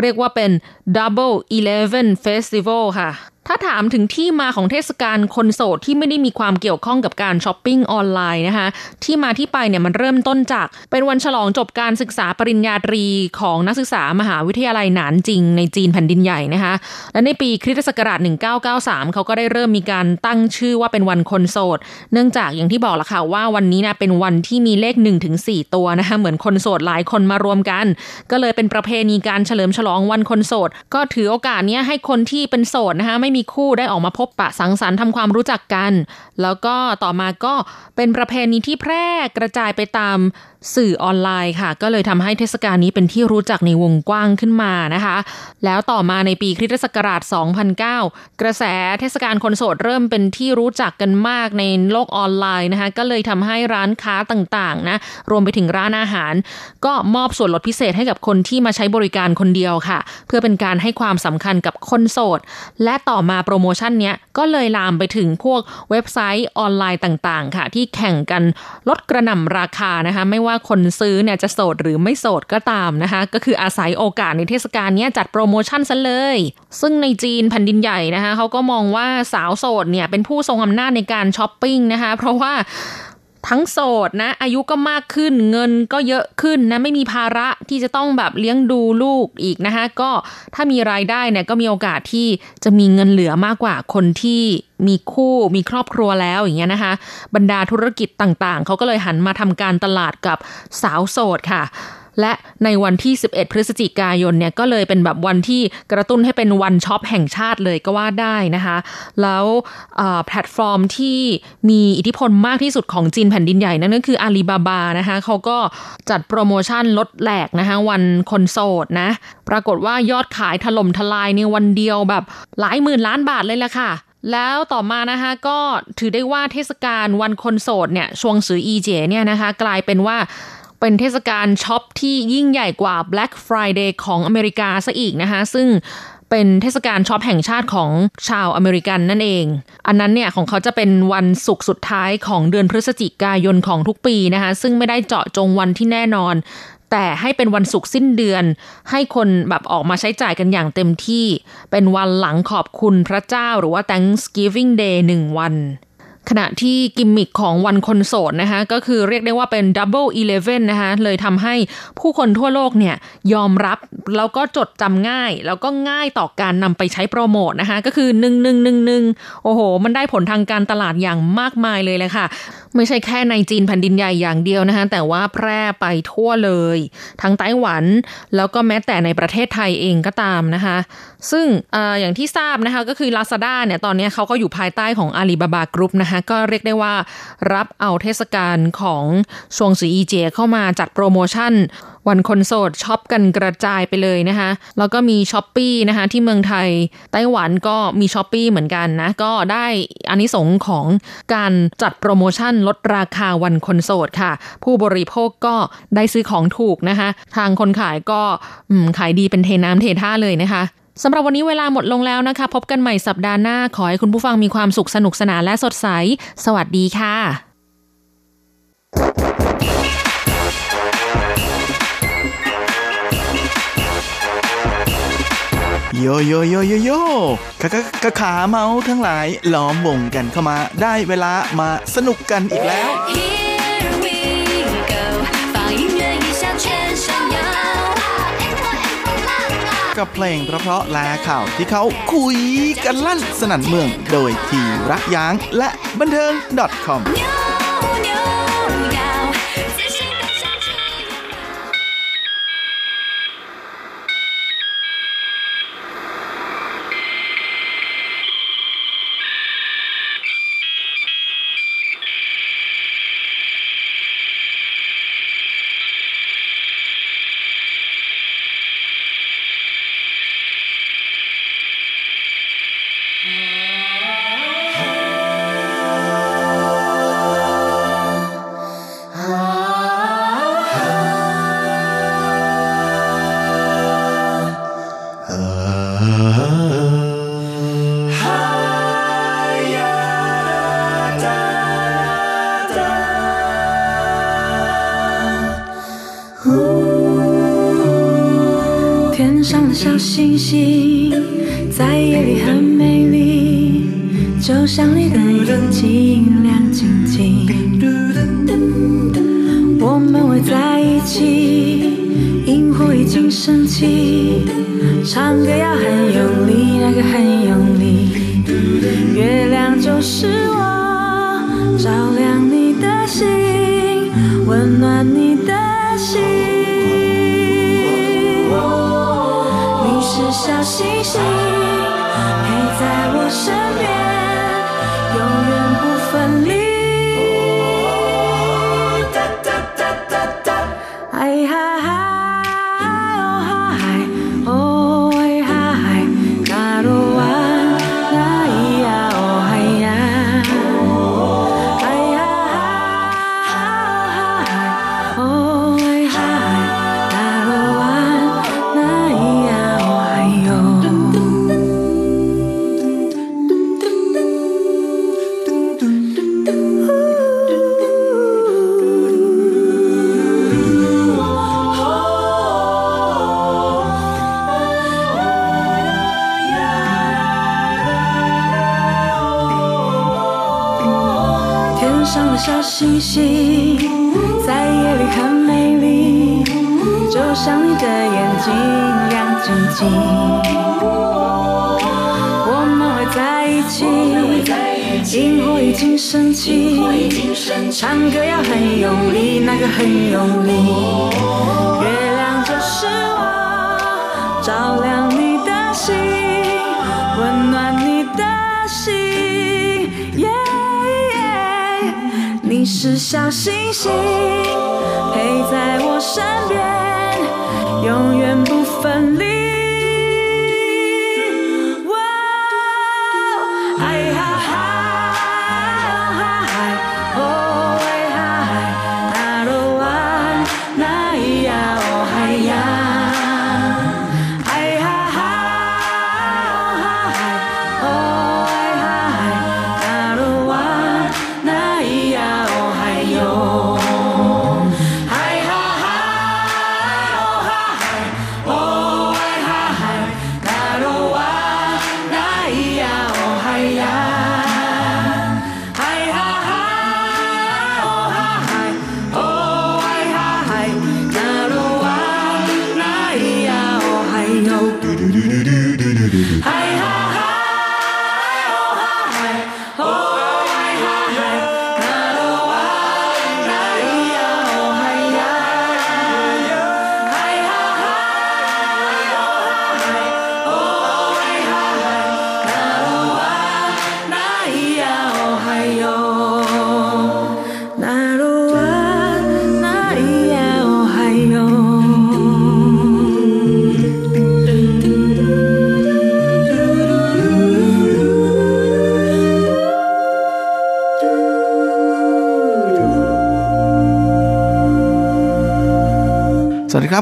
เรียกว่าเป็น Double Eleven Festival ค่ะ ถ้าถามถึงที่มาของเทศกาลคนโสดที่ไม่ได้มีความเกี่ยวข้องกับการช้อปปิ้งออนไลน์นะคะ ที่มาที่ไปเนี่ยมันเริ่มต้นจากเป็นวันฉลองจบการศึกษาปริญญาตรีของนักศึกษามหาวิทยาลัยหนานจิง ในจีนแผ่นดินใหญ่นะคะ และในปีคริสตศักราช 1993 เขาก็ได้เริ่มมีการตั้งชื่อว่าเป็นวันคนโสด เนื่องจากอย่างที่บอกละค่ะว่าวันนี้นะเป็นวันที่มีเลข1ถึง4ตัวนะคะเหมือนคนโสดหลายคนมารวมกัน ก็เลยเป็นประเพณีการเฉลิมฉลองวันคนโสด ก็ถือโอกาสนี้ให้คนที่เป็นโสดนะคะไม่มีคู่ได้ออกมาพบปะสังสรรค์ทำความรู้จักกัน แล้วก็ต่อมาก็เป็นประเพณีที่แพร่กระจายไปตาม สื่อออนไลน์ค่ะ ก็เลยทำให้เทศกาลนี้เป็นที่รู้จักในวงกว้างขึ้นมานะคะ แล้วต่อมาในปีคริสตศักราช 2009 กระแสเทศกาลคนโสดเริ่มเป็นที่รู้จักกันมากในโลกออนไลน์นะคะก็เลยทำให้ร้านค้าต่างๆนะรวมไปถึงร้านอาหาร ก็มอบส่วนลดพิเศษให้กับคนที่มาใช้บริการคนเดียวค่ะ เพื่อเป็นการให้ความสำคัญกับคนโสด และต่อมาโปรโมชั่นเนี้ยก็เลยลามไปถึงพวกเว็บไซต์ออนไลน์ต่างๆ ค่ะ ที่แข่งกันลดกระหน่ำราคานะคะไม่ว่าว่าคนซื้อเนี่ยจะโสดหรือไม่โสดก็ตามนะคะ ก็คืออาศัยโอกาสในเทศกาลนี้จัดโปรโมชั่นซะเลย ซึ่งในจีนแผ่นดินใหญ่นะคะเขาก็มองว่าสาวโสดเนี่ยเป็นผู้ทรงอำนาจในการช้อปปิ้งนะคะ เพราะว่า ทั้งโสดนะ อายุก็มากขึ้นเงินก็เยอะขึ้นนะ ไม่มีภาระที่จะต้องแบบเลี้ยงดูลูกอีกนะคะก็ถ้ามีรายได้เนี่ยก็มีโอกาสที่จะมีเงินเหลือมากกว่าคนที่มีคู่มีครอบครัวแล้วอย่างเงี้ยนะคะ บรรดาธุรกิจต่างๆ เขาก็เลยหันมาทำการตลาดกับสาวโสดค่ะ และในวันที่ 11 พฤศจิกายนเนี่ยก็เลยเป็นแบบวันที่กระตุ้นให้เป็นวันช็อปแห่งชาติเลยก็ว่าได้นะคะ แล้วแพลตฟอร์มที่มีอิทธิพลมากที่สุดของจีนแผ่นดินใหญ่นั่นก็คืออาลีบาบานะคะเขาก็จัดโปรโมชั่นลดแหลกนะคะวันคนโสดนะ ปรากฏว่ายอดขายถล่มทลายในวันเดียวแบบหลายหมื่นล้านบาทเลยละค่ะแล้วต่อมานะคะก็ถือได้ว่าเทศกาลวันคนโสดเนี่ย雙十一節 เนี่ยนะคะ กลายเป็นว่า เป็นเทศกาลช็อปที่ยิ่งใหญ่กว่า Black Friday ของอเมริกาซะอีกนะคะ ซึ่งเป็นเทศกาลช็อปแห่งชาติของชาวอเมริกันนั่นเอง อันนั้นเนี่ยของเขาจะเป็นวันศุกร์สุดท้ายของเดือนพฤศจิกายนของทุกปีนะคะ ซึ่งไม่ได้เจาะจงวันที่แน่นอน แต่ให้เป็นวันศุกร์สิ้นเดือน ให้คนแบบออกมาใช้จ่ายกันอย่างเต็มที่ เป็นวันหลังขอบคุณพระเจ้าหรือว่า Thanksgiving Day หนึ่งวัน ขณะที่กิมมิคของวันคนโสดนะคะก็คือเรียกได้ว่าเป็น Double Eleven นะคะเลยทำให้ผู้คนทั่วโลกเนี่ยยอมรับแล้วก็จดจำง่าย แล้วก็ง่ายต่อการนำไปใช้โปรโมทนะคะก็คือ 1 1 1 1 โอ้โห มันได้ผลทางการตลาดอย่างมากมายเลยเลยค่ะ ไม่ใช่แค่ในจีนแผ่นดินใหญ่อย่างเดียวนะคะแต่ว่าแพร่ไปทั่วเลย ทั้งไต้หวัน แล้วก็แม้แต่ในประเทศไทยเองก็ตามนะคะซึ่งอย่างที่ทราบนะคะก็คือ Lazada เนี่ยตอนนี้เขาก็อยู่ภายใต้ของ Alibaba Group นะคะก็เรียกได้ว่ารับเอาเทศกาลของ雙十一節 เข้ามาจัดโปรโมชั่น วันคนโสดช็อปกันกระจายไปเลยนะคะแล้วก็มี Shopee นะคะที่เมืองไทยไต้หวันก็มี Shopee เหมือนกันนะก็ได้อานิสงส์ของการจัดโปรโมชั่นลดราคาวันคนโสดค่ะ ผู้บริโภคก็ได้ซื้อของถูกนะคะทางคนขายก็ขายดีเป็นเทน้ำเทท่าเลยนะคะ สำหรับวันนี้เวลาหมดลงแล้วนะคะ พบกันใหม่สัปดาห์หน้า ขอให้คุณผู้ฟังมีความสุขสนุกสนานและสดใส สวัสดีค่ะ โยโยโยโยโยกะกะกะขาเมาทั้งหลายล้อมวงกันเข้ามา ได้เวลามาสนุกกันอีกแล้ว กับเพลงเพราะๆและข่าวที่เขาคุยกันลั่นสนั่นเมือง โดยทีรักยางและบันเทิง .com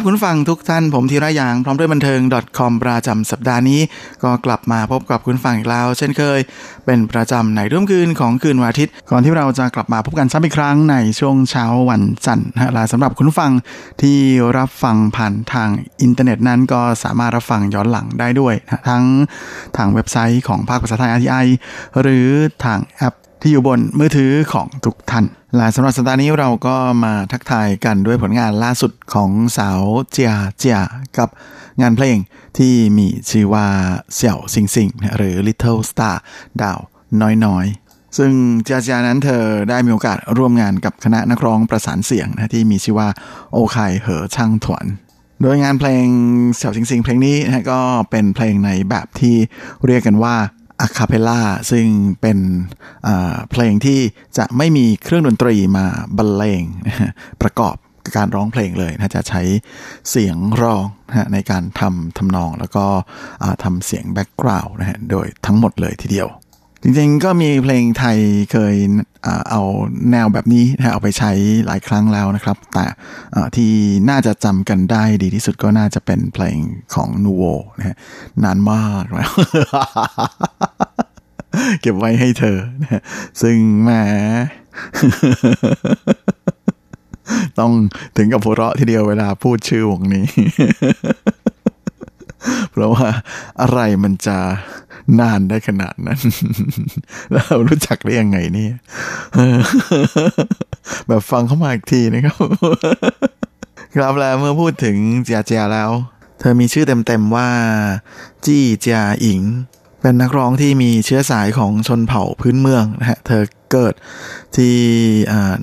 ครับคุณฟังทุกท่านผมธีระยางพร้อมด้วยบันเทิง .com ประจำสัปดาห์นี้ ก็กลับมาพบกับคุณฟังอีกแล้ว เช่นเคย เป็นประจำในค่ำคืนของคืนวันอาทิตย์ ก่อนที่เราจะกลับมาพบกันซ้ำอีกครั้งในช่วงเช้าวันจันทร์นะและสำหรับคุณฟังที่รับฟังผ่านทางอินเทอร์เน็ตนั้นก็สามารถรับฟังย้อนหลังได้ด้วยนะทั้งทางเว็บไซต์ของภาคภาษาไทย RTI หรือทางแอป ที่อยู่บนมือถือของทุกท่านและสำหรับสัปดาห์นี้เราก็มาทักทายกันด้วยผลงานล่าสุดของสาวเจียเจียกับงานเพลงที่มีชื่อว่า小星星 หรือ Little Star ดาวน้อยๆ ซึ่งเจียเจียนั้นเธอได้มีโอกาสร่วมงานกับคณะนักร้องประสานเสียงนะที่มีชื่อว่าโอไคเหอช่างถวนโดยงานเพลง小星星 เพลงนี้นะฮะก็เป็นเพลงในแบบที่เรียกกันว่า อะคาเพล่าซึ่งเป็นเพลงที่จะไม่มีเครื่องดนตรีมาบรรเลงประกอบการร้องเพลงเลยนะจะใช้เสียงร้องนะในการทำทำนองแล้วก็ทำเสียงแบ็กกราวน์นะฮะโดยทั้งหมดเลยทีเดียว จริงๆก็มีเพลงไทยเคยเอาแนวแบบนี้เอาไปใช้หลายครั้งแล้วนะครับ แต่ที่น่าจะจำกันได้ดีที่สุดก็น่าจะเป็นเพลงของนูโวนะฮะนานมากแล้วเก็บไว้ให้เธอนะซึ่งแหมต้องถึงกับหัวเราะทีเดียวเวลาพูดชื่อวงนี้ เพราะว่าอะไรมันจะ นานได้ขนาดนั้น เรารู้จักได้ยังไงเนี่ยแบบฟังเข้ามาอีกทีนะครับ ครับแล้วเมื่อพูดถึงเจียเจียแล้ว เธอมีชื่อเต็มๆว่า จี้เจียอิง เป็นนักร้องที่มีเชื้อสายของชนเผ่าพื้นเมืองนะฮะ เธอเกิดที่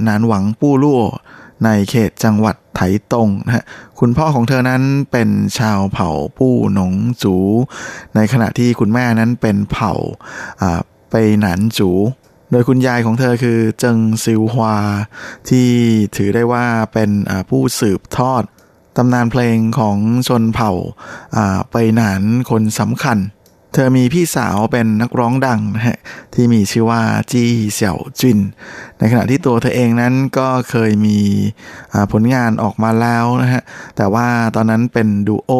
นานหวังปู้ลู่ ในเขตจังหวัดไถตงนะฮะคุณพ่อของเธอนั้นเป็นชาวเผ่าปู้หนงจู ในขณะที่คุณแม่นั้นเป็นเผ่าอ่าไปหนานจู โดยคุณยายของเธอคือเจิงซิวฮวา ที่ถือได้ว่าเป็นอ่าผู้สืบทอดตำนานเพลงของชนเผ่าอ่าไปหนานคนสำคัญ เธอมีพี่สาวเป็นนักร้องดังนะฮะที่มีชื่อว่าจี้เสี่ยวจิน ในขณะที่ตัวเธอเองนั้นก็เคยมีผลงานออกมาแล้วนะฮะแต่ว่าตอนนั้นเป็นดูโอ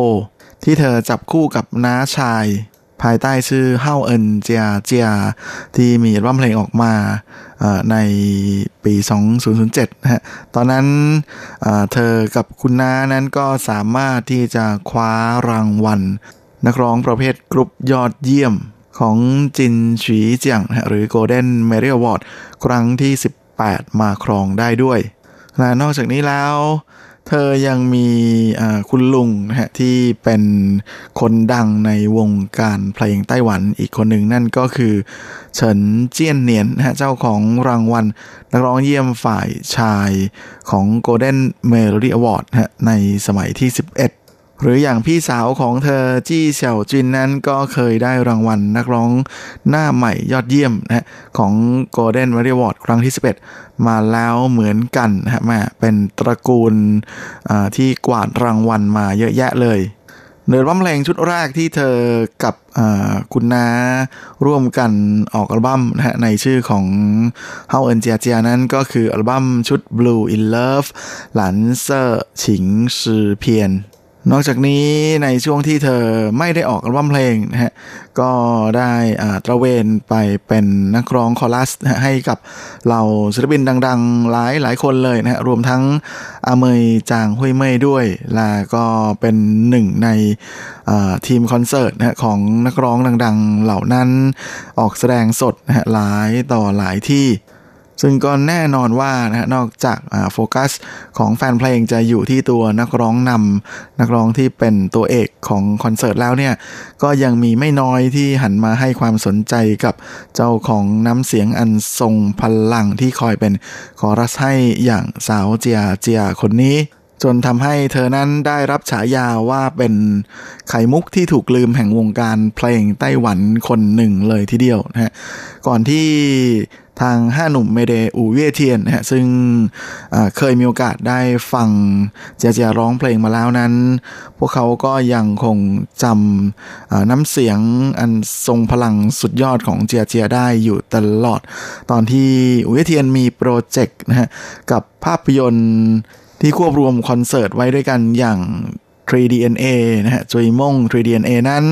ที่เธอจับคู่กับน้าชาย ภายใต้ชื่อเฮาเอินเจียเจียที่มีอัลบั้มเพลงออกมาเอ่อในปี 2007นะฮะตอนนั้นเธอกับคุณน้านั้นก็สามารถที่จะคว้ารางวัล นักร้องประเภทกรุ๊ปยอดเยี่ยมของจินฉีเจียงฮะหรือ Golden m e r i Award ครั้งที่ 18 มาครองได้ด้วยและนอกจากนี้แล้ว เธอยังมีคุณลุงนะฮะที่เป็นคนดังในวงการเพลงไต้หวันอีกคนหนึ่งนั่นก็คือเฉินเจี้ยนเนียนนะฮะเจ้าของรางวัลนักร้องเยี่ยมฝ่ายชายของ Golden Melody Award นะฮะในสมัยที่ 11 หรืออย่างพี่สาวของเธอจี้เสี่ยวจินนั้นก็เคยได้รางวัลนักร้องหน้าใหม่ยอดเยี่ยมนะฮะของ Golden m e r i Award ครั้งที่ 11 มาแล้วเหมือนกันนะฮะเป็นตระกูลอ่าที่กวาดรางวัลมาเยอะแยะเลยเนื้ออัลบั้มเพลงชุดแรกที่เธอกับอ่าคุณน้าร่วมกันออกอัลบั้มนะฮะในชื่อของเฮาเอินเจียเจียนั้นก็คืออัลบั้มชุด Blue in Love หลันเซอร์ฉิงซือเพียน นอกจากนี้ในช่วงที่เธอไม่ได้ออกอัลบั้มเพลงนะฮะก็ได้อ่าตระเวนไปเป็นนักร้องคอรัสให้กับเหล่าศิลปินดังๆ หลายหลายคนเลยนะฮะรวมทั้งอาเมยจางฮุยเมยด้วยและก็เป็นหนึ่งในทีมคอนเสิร์ตนะฮะของนักร้องดังๆ เหล่านั้นออกแสดงสดนะฮะหลายต่อหลายที่ ซึ่งก็แน่นอนว่านะนอกจากโฟกัสของแฟนเพลงจะอยู่ที่ตัวนักร้องนำนักร้องที่เป็นตัวเอกของคอนเสิร์ตแล้วเนี่ย ก็ยังมีไม่น้อยที่หันมาให้ความสนใจกับเจ้าของน้ำเสียงอันทรงพลังที่คอยเป็นคอรัสให้อย่างสาวเจียเจียคนนี้จนทำให้เธอนั้นได้รับฉายาว่าเป็นไข่มุกที่ถูกลืมแห่งวงการเพลงไต้หวันคนหนึ่งเลยทีเดียวนะฮะก่อนที่ ทางห้าหนุ่ม Mayday 五月天 นะฮะซึ่งเคยมีโอกาสได้ฟังเจียเจียร้องเพลงมาแล้วนั้น พวกเขาก็ยังคงจำน้ำเสียงอันทรงพลังสุดยอดของเจียเจียได้อยู่ตลอด ตอนที่อูเวเทียนมีโปรเจกต์นะฮะกับภาพยนตร์ที่ควบรวมคอนเสิร์ตไว้ด้วยกันอย่าง 3DNA นะฮะจุยมง 3DNA นั้น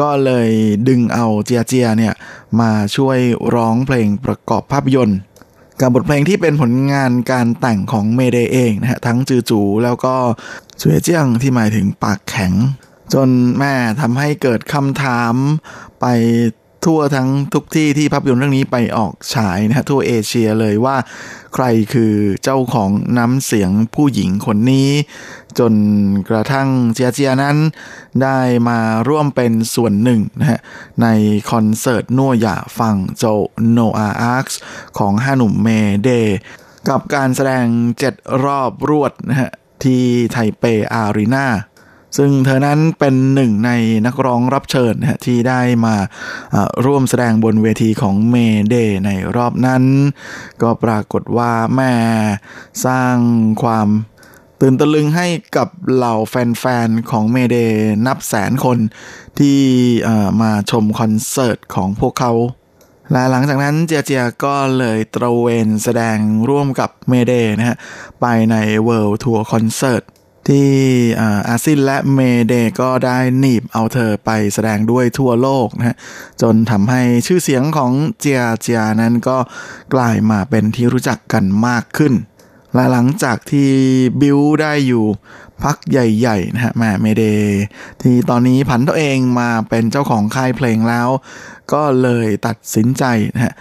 ก็เลยดึงเอาเจียเจียเนี่ย มาช่วยร้องเพลงประกอบภาพยนตร์ กับบทเพลงที่เป็นผลงานการแต่งของ Mayday เองนะฮะทั้งจือจู แล้วก็สวยเจียงที่หมายถึงปากแข็ง จนแม่ทำให้เกิดคำถามไปทั่วทั้งทุกที่ที่ภาพยนตร์เรื่องนี้ไปออกฉายนะฮะทั่วเอเชียเลยว่า ใครคือเจ้าของน้ำเสียงผู้หญิงคนนี้ จนกระทั่งเจียเจียนั้น ได้มาร่วมเป็นส่วนหนึ่งนะฮะในคอนเสิร์ตนัวหย่าฟังโจโนอาอาร์คของห้าหนุ่มเมเดกับการแสดงเจ็ดรอบรวดนะฮะที่ไทเปอารีนาซึ่งเธอนั้นเป็นหนึ่งในนักร้องรับเชิญนะที่ได้มาร่วมแสดงบนเวทีของเมเดในรอบนั้น ก็ปรากฏว่าแม่สร้างความ ตื่นตะลึงให้กับเหล่าแฟนๆ ของเมเดนับแสนคนที่มาชมคอนเสิร์ตของพวกเขา และหลังจากนั้นเจียเจียก็เลยตระเวนแสดงร่วมกับเมเดนะฮะ ไปใน World Tour Concert ที่อาซินและเมเดก็ได้หนีบเอาเธอไปแสดงด้วยทั่วโลกนะฮะ จนทำให้ชื่อเสียงของเจียเจียนั้นก็กลายมาเป็นที่รู้จักกันมากขึ้น และหลังจากที่บิวได้อยู่พักใหญ่ๆนะฮะแม่เมเดที่ตอนนี้ผันตัวเองมาเป็นเจ้าของค่ายเพลงแล้ว ก็เลยตัดสินใจนะฮะ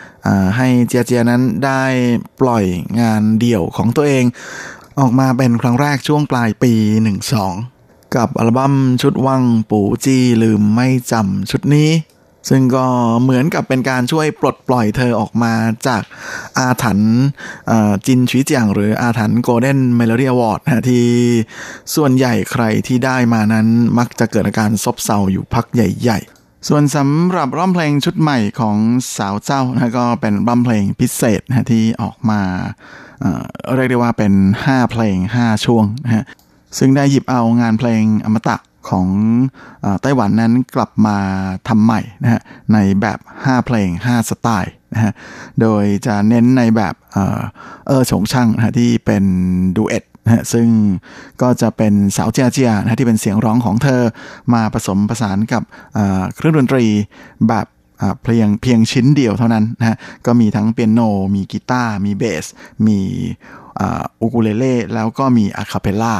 ให้เจียเจียนั้นได้ปล่อยงานเดี่ยวของตัวเอง ออกมาเป็นครั้งแรกช่วงปลายปี 12 กับอัลบั้มชุดวังปูจีลืมไม่จำชุดนี้ ซึ่งก็เหมือนกับเป็นการช่วยปลดปล่อยเธอออกมาจากอาถรรพ์จินชีเจียงหรืออาถรรพ์ Golden Melody Award นะที่ส่วนใหญ่ใครที่ได้มานั้นมักจะเกิดอาการซบเซาอยู่พักใหญ่ๆส่วนสำหรับร้องเพลงชุดใหม่ของสาวเจ้านะก็เป็นร้องเพลงพิเศษนะที่ออกมาเรียกได้ว่าเป็น 5 เพลง 5 ช่วงนะฮะซึ่งได้หยิบเอางานเพลงอมตะ ของไต้หวันนั้นกลับมาทำใหม่นะฮะในแบบ 5 เพลง 5 สไตล์นะฮะโดยจะเน้นในแบบเออเออฉงช่างนะที่เป็นduet นะฮะซึ่งก็จะเป็นสาวเจียเจียนะที่เป็นเสียงร้องของเธอมาผสมผสานกับเครื่องดนตรีแบบเพียงเพียงชิ้นเดียวเท่านั้นนะฮะก็มีทั้งเปียโน มีกีตาร์มีเบส มีอูกูเลเล่แล้วก็มี a cappella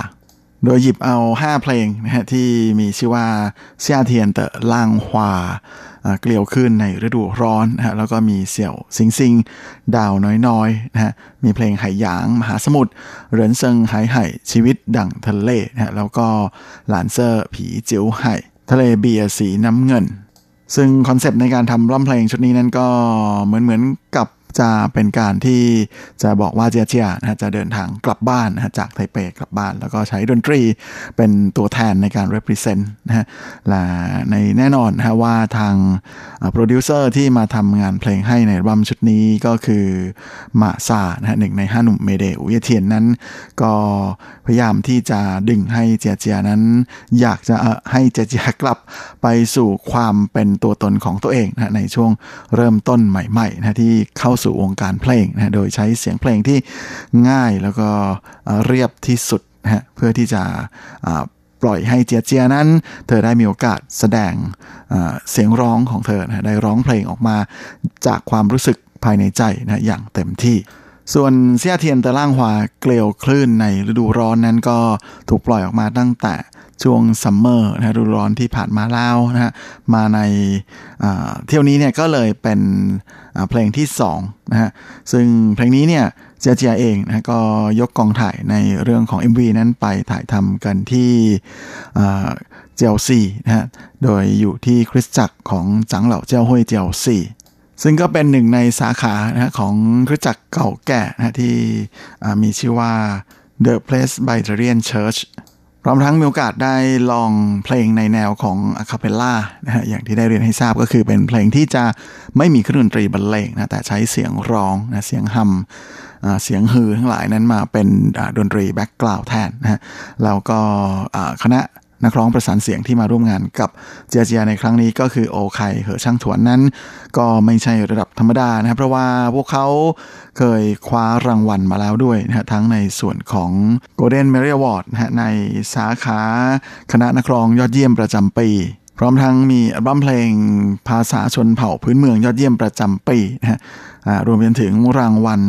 โดยหยิบเอา 5 เพลงนะฮะที่มีชื่อว่าเซียเทียนเตอล่างฮวาเกลียวขึ้นในฤดูร้อนนะฮะแล้วก็มีเสี่ยวซิงซิง ดาวน้อยๆนะฮะมีเพลงไหหยาง มหาสมุทรเหรินเซิงไหไห่ชีวิตดั่งทะเลนะฮะแล้วก็หลานเซอร์ผีจียวไห่ทะเลเบียร์สีน้ำเงินซึ่งคอนเซปต์ในการทำอัลบั้มเพลงชุดนี้นั้นก็เหมือนเหมือนกับ จะเป็นการที่จะบอกว่าเจียเจียนะจะเดินทางกลับบ้านนะจากไทเปกลับบ้าน แล้วก็ใช้ดนตรีเป็นตัวแทนในการ represent นะฮะและในแน่นอนนะว่าทางโปรดิวเซอร์ที่มาทำงานเพลงให้ในอัลบั้มชุดนี้ก็คือมาซานะฮะหนึ่งในห้าหนุ่ม Mayday อุยเทียนนั้น ก็พยายามที่จะดึงให้เจียเจียนั้น อยากจะให้เจียเจียกลับไปสู่ความเป็นตัวตนของตัวเองนะในช่วงเริ่มต้นใหม่ๆนะที่เข้าสู่วงการเพลงนะโดยใช้เสียงเพลงที่ง่ายแล้วก็เรียบที่สุดนะเพื่อที่จะปล่อยให้เจียเจียนั้น เธอได้มีโอกาสแสดงเสียงร้องของเธอนะได้ร้องเพลงออกมาจากความรู้สึกภายในใจนะอย่างเต็มที่ส่วนเซียเทียนตะล่างหวาเกลียวคลื่นในฤดูร้อนนั้นก็ถูกปล่อยออกมาตั้งแต่ ช่วงซัมเมอร์นะฤดูร้อนที่ผ่านมาแล้วนะฮะมาในเที่ยวนี้เนี่ยก็เลยเป็นเพลงที่2นะฮะซึ่งเพลงนี้เนี่ยเจียเจียเองนะก็ยกกองถ่ายในเรื่องของ MV นั้นไปถ่ายทำกันที่เจียวซีนะฮะโดยอยู่ที่คริสตจักรของจังเหล่าเจ้าห้วยเจียวซีซึ่งก็เป็นหนึ่งในสาขานะฮะของคริสตจักรเก่าแก่นะฮะที่มีชื่อว่า The Presbyterian Church พร้อมทั้งมีโอกาสได้ลองเพลงในแนวของอะคาเปลล่านะฮะอย่างที่ได้เรียนให้ทราบก็คือเป็นเพลงที่จะไม่มีเครื่องดนตรีบรรเลงนะแต่ใช้เสียงร้องนะเสียงฮัมเสียงฮือทั้งหลายนั้นมาเป็นดนตรี background แทนนะฮะแล้วก็คณะ นักร้องประสานเสียงที่มาร่วมงานกับเจียเจียในครั้งนี้ก็คือโอไคเหอช่างถวนนั้น ก็ไม่ใช่ระดับธรรมดานะครับเพราะว่าพวกเขาเคยคว้ารางวัลมาแล้วด้วยนะฮะทั้งในส่วนของ Golden m e r i Award นะฮะในสาขาคณะนักร้องยอดเยี่ยมประจำปีพร้อมทั้งมีอัลบั้มเพลงภาษาชนเผ่าพื้นเมืองยอดเยี่ยมประจำปีนะฮะรวมไปถึงรางวัล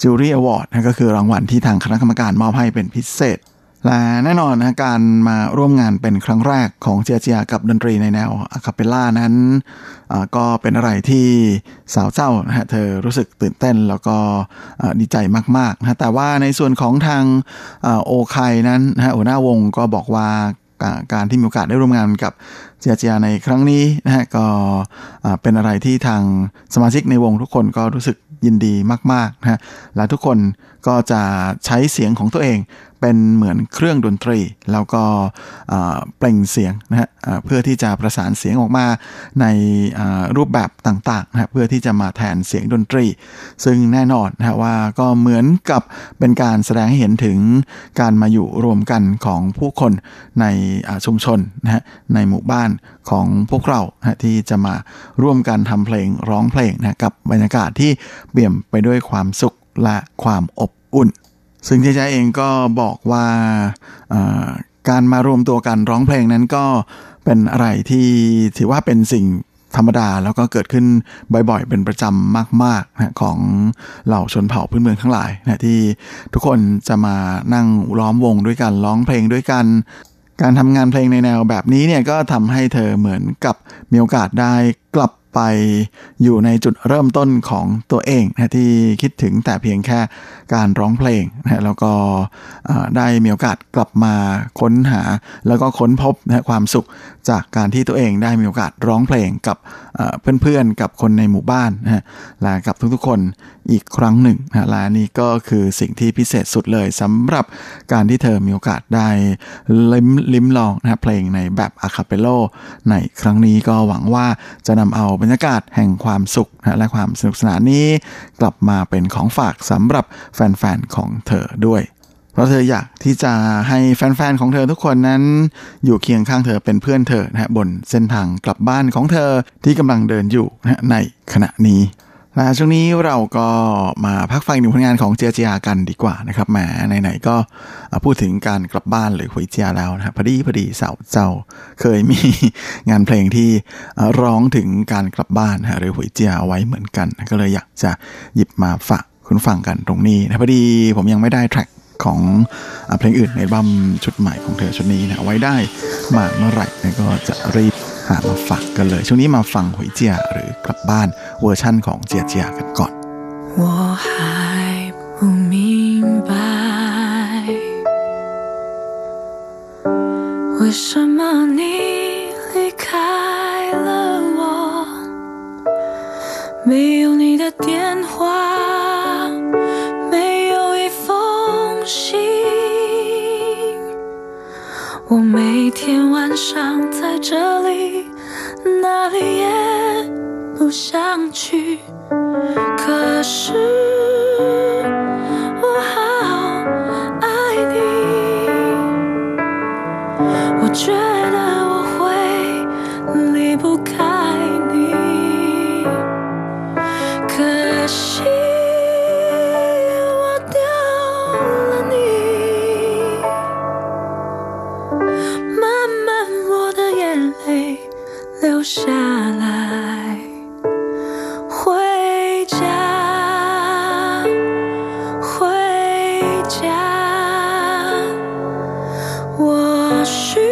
Jury Award นะก็คือรางวัลที่ทางคณะกรรมการมอบให้เป็นพิเศษ และแน่นอนนะการมาร่วมงานเป็นครั้งแรกของเจียเจียกับดนตรีในแนว a cappella นั้นก็เป็นอะไรที่สาวเจ้านะฮะเธอรู้สึกตื่นเต้นแล้วก็ดีใจมากๆนะแต่ว่าในส่วนของทางโอไคนั้นนะฮะหัวหน้าวงก็บอกว่าการที่มีโอกาสได้ร่วมงานกับเจียเจียในครั้งนี้นะฮะก็เป็นอะไรที่ทางสมาชิกในวงทุกคนก็รู้สึกยินดีมากๆนะฮะและทุกคนก็จะใช้เสียงของตัวเองเป็นเหมือนเครื่องดนตรี แล้วก็เปล่งเสียงนะฮะเพื่อที่จะประสานเสียงออกมาในรูปแบบต่างๆนะเพื่อที่จะมาแทนเสียงดนตรี ซึ่งแน่นอนนะว่าก็เหมือนกับเป็นการแสดงให้เห็นถึงการมาอยู่รวมกันของผู้คนในชุมชนนะฮะในหมู่บ้านของพวกเรานะฮะที่จะมาร่วมกันทำเพลงร้องเพลงนะกับบรรยากาศที่เปี่ยมไปด้วยความสุข และความอบอุ่น ซึ่งเจ๊จ้าเองก็บอกว่าการมารวมตัวกันร้องเพลงนั้นก็เป็นอะไรที่ถือว่าเป็นสิ่งธรรมดาแล้วก็เกิดขึ้นบ่อยๆ เป็นประจำมากๆนะของเหล่าชนเผ่าพื้นเมืองทั้งหลายนะที่ทุกคนจะมานั่งล้อมวงด้วยกันร้องเพลงด้วยกัน การทำงานเพลงในแนวแบบนี้เนี่ยก็ทำให้เธอเหมือนกับมีโอกาสได้ ไปอยู่ในจุดเริ่มต้นของตัวเองนะที่คิดถึงแต่เพียงแค่การร้องเพลงนะแล้วก็ได้มีโอกาสกลับมาค้นหา แล้วก็ค้นพบนะความสุขจากการที่ตัวเองได้มีโอกาสร้องเพลงกับเพื่อนๆ กับคนในหมู่บ้านนะฮะละกับทุกๆคนอีกครั้งหนึ่งนะละนี่ก็คือสิ่งที่พิเศษสุดเลยสำหรับการที่เธอมีโอกาสได้ลิ้มลิ้มลองนะเพลงในแบบอะคาเปโลในครั้งนี้ก็หวังว่าจะนำเอาบรรยากาศแห่งความสุขนะและความสนุกสนานนี้ กลับมาเป็นของฝากสำหรับแฟนๆ ของเธอด้วย เพราะเธออยากที่จะให้แฟนๆ ของเธอทุกคนนั้น อยู่เคียงข้างเธอเป็นเพื่อนเธอนะฮะบนเส้นทางกลับบ้านของเธอที่กำลังเดินอยู่นะในขณะนี้และช่วงนี้เราก็มาพักฟังหนึ่งผลงานของเจียเจียกันดีกว่านะครับแหมไหนๆก็พูดถึงการกลับบ้านหรือหวยเจียแล้วนะครับพอดีพอดีสาวเจ้าเคยมีงานเพลงที่ร้องถึงการกลับบ้านหรือหวยเจียเอาไว้เหมือนกัน ก็เลยอยากจะหยิบมาฝากคุณฟังกันตรงนี้นะพอดีผมยังไม่ได้แทร็ก ของอ่าเพลงอื่นในอัลบั้มชุดใหม่ของเธอชุดนี้นะเอาไว้ได้มาเมื่อไหร่นะก็จะรีบหามาฝากกันเลย ช่วงนี้มาฟังหวยเจียหรือกลับบ้านเวอร์ชั่นของเจียเจียกันก่อน 我还不明白，为什么你离开了我，没有你的电话， 我每天晚上在这里，哪里也不想去。可是我好爱你，我觉是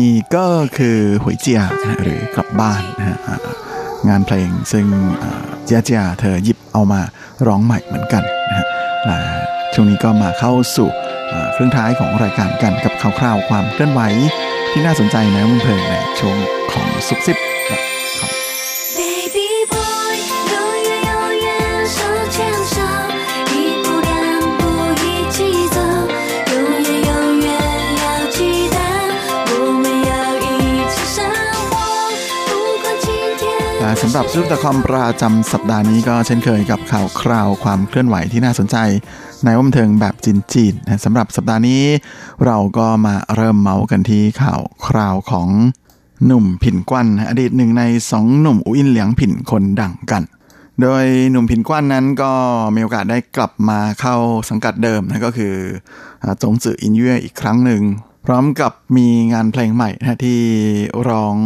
นี่ก็คือหวยเจียหรือกลับบ้านนะฮะงานเพลงซึ่งเจียเจียเธอหยิบเอามาร้องใหม่เหมือนกันนะฮะและช่วงนี้ก็มาเข้าสู่เครื่องท้ายของรายการกันกับคร่าวๆความเคลื่อนไหวที่น่าสนใจในวงเพลงในช่วงของซุปซิปำหรับซูปตะคอมประจำสัปดาห์นี้ก็เช่นเคยกับข่าวคราวความเคลื่อนไหวที่น่าสนใจ ในวงเทิงแบบจีนจีนสำหรับสัปดาห์นี้ เราก็มาเริ่มเมาส์กันที่ข่าวคราวของหนุ่มผินกวันอดีตหนึ่งในสองหนุ่มอุอินเหลียงผินคนดังกัน โดยหนุ่มผินกวันนั้นก็มีโอกาสได้กลับมาเข้าสังกัดเดิมนะก็คือจงจืออินเย่อีกครั้งหนึ่งพร้อมกับมีงานเพลงใหม่นะที่ร้อง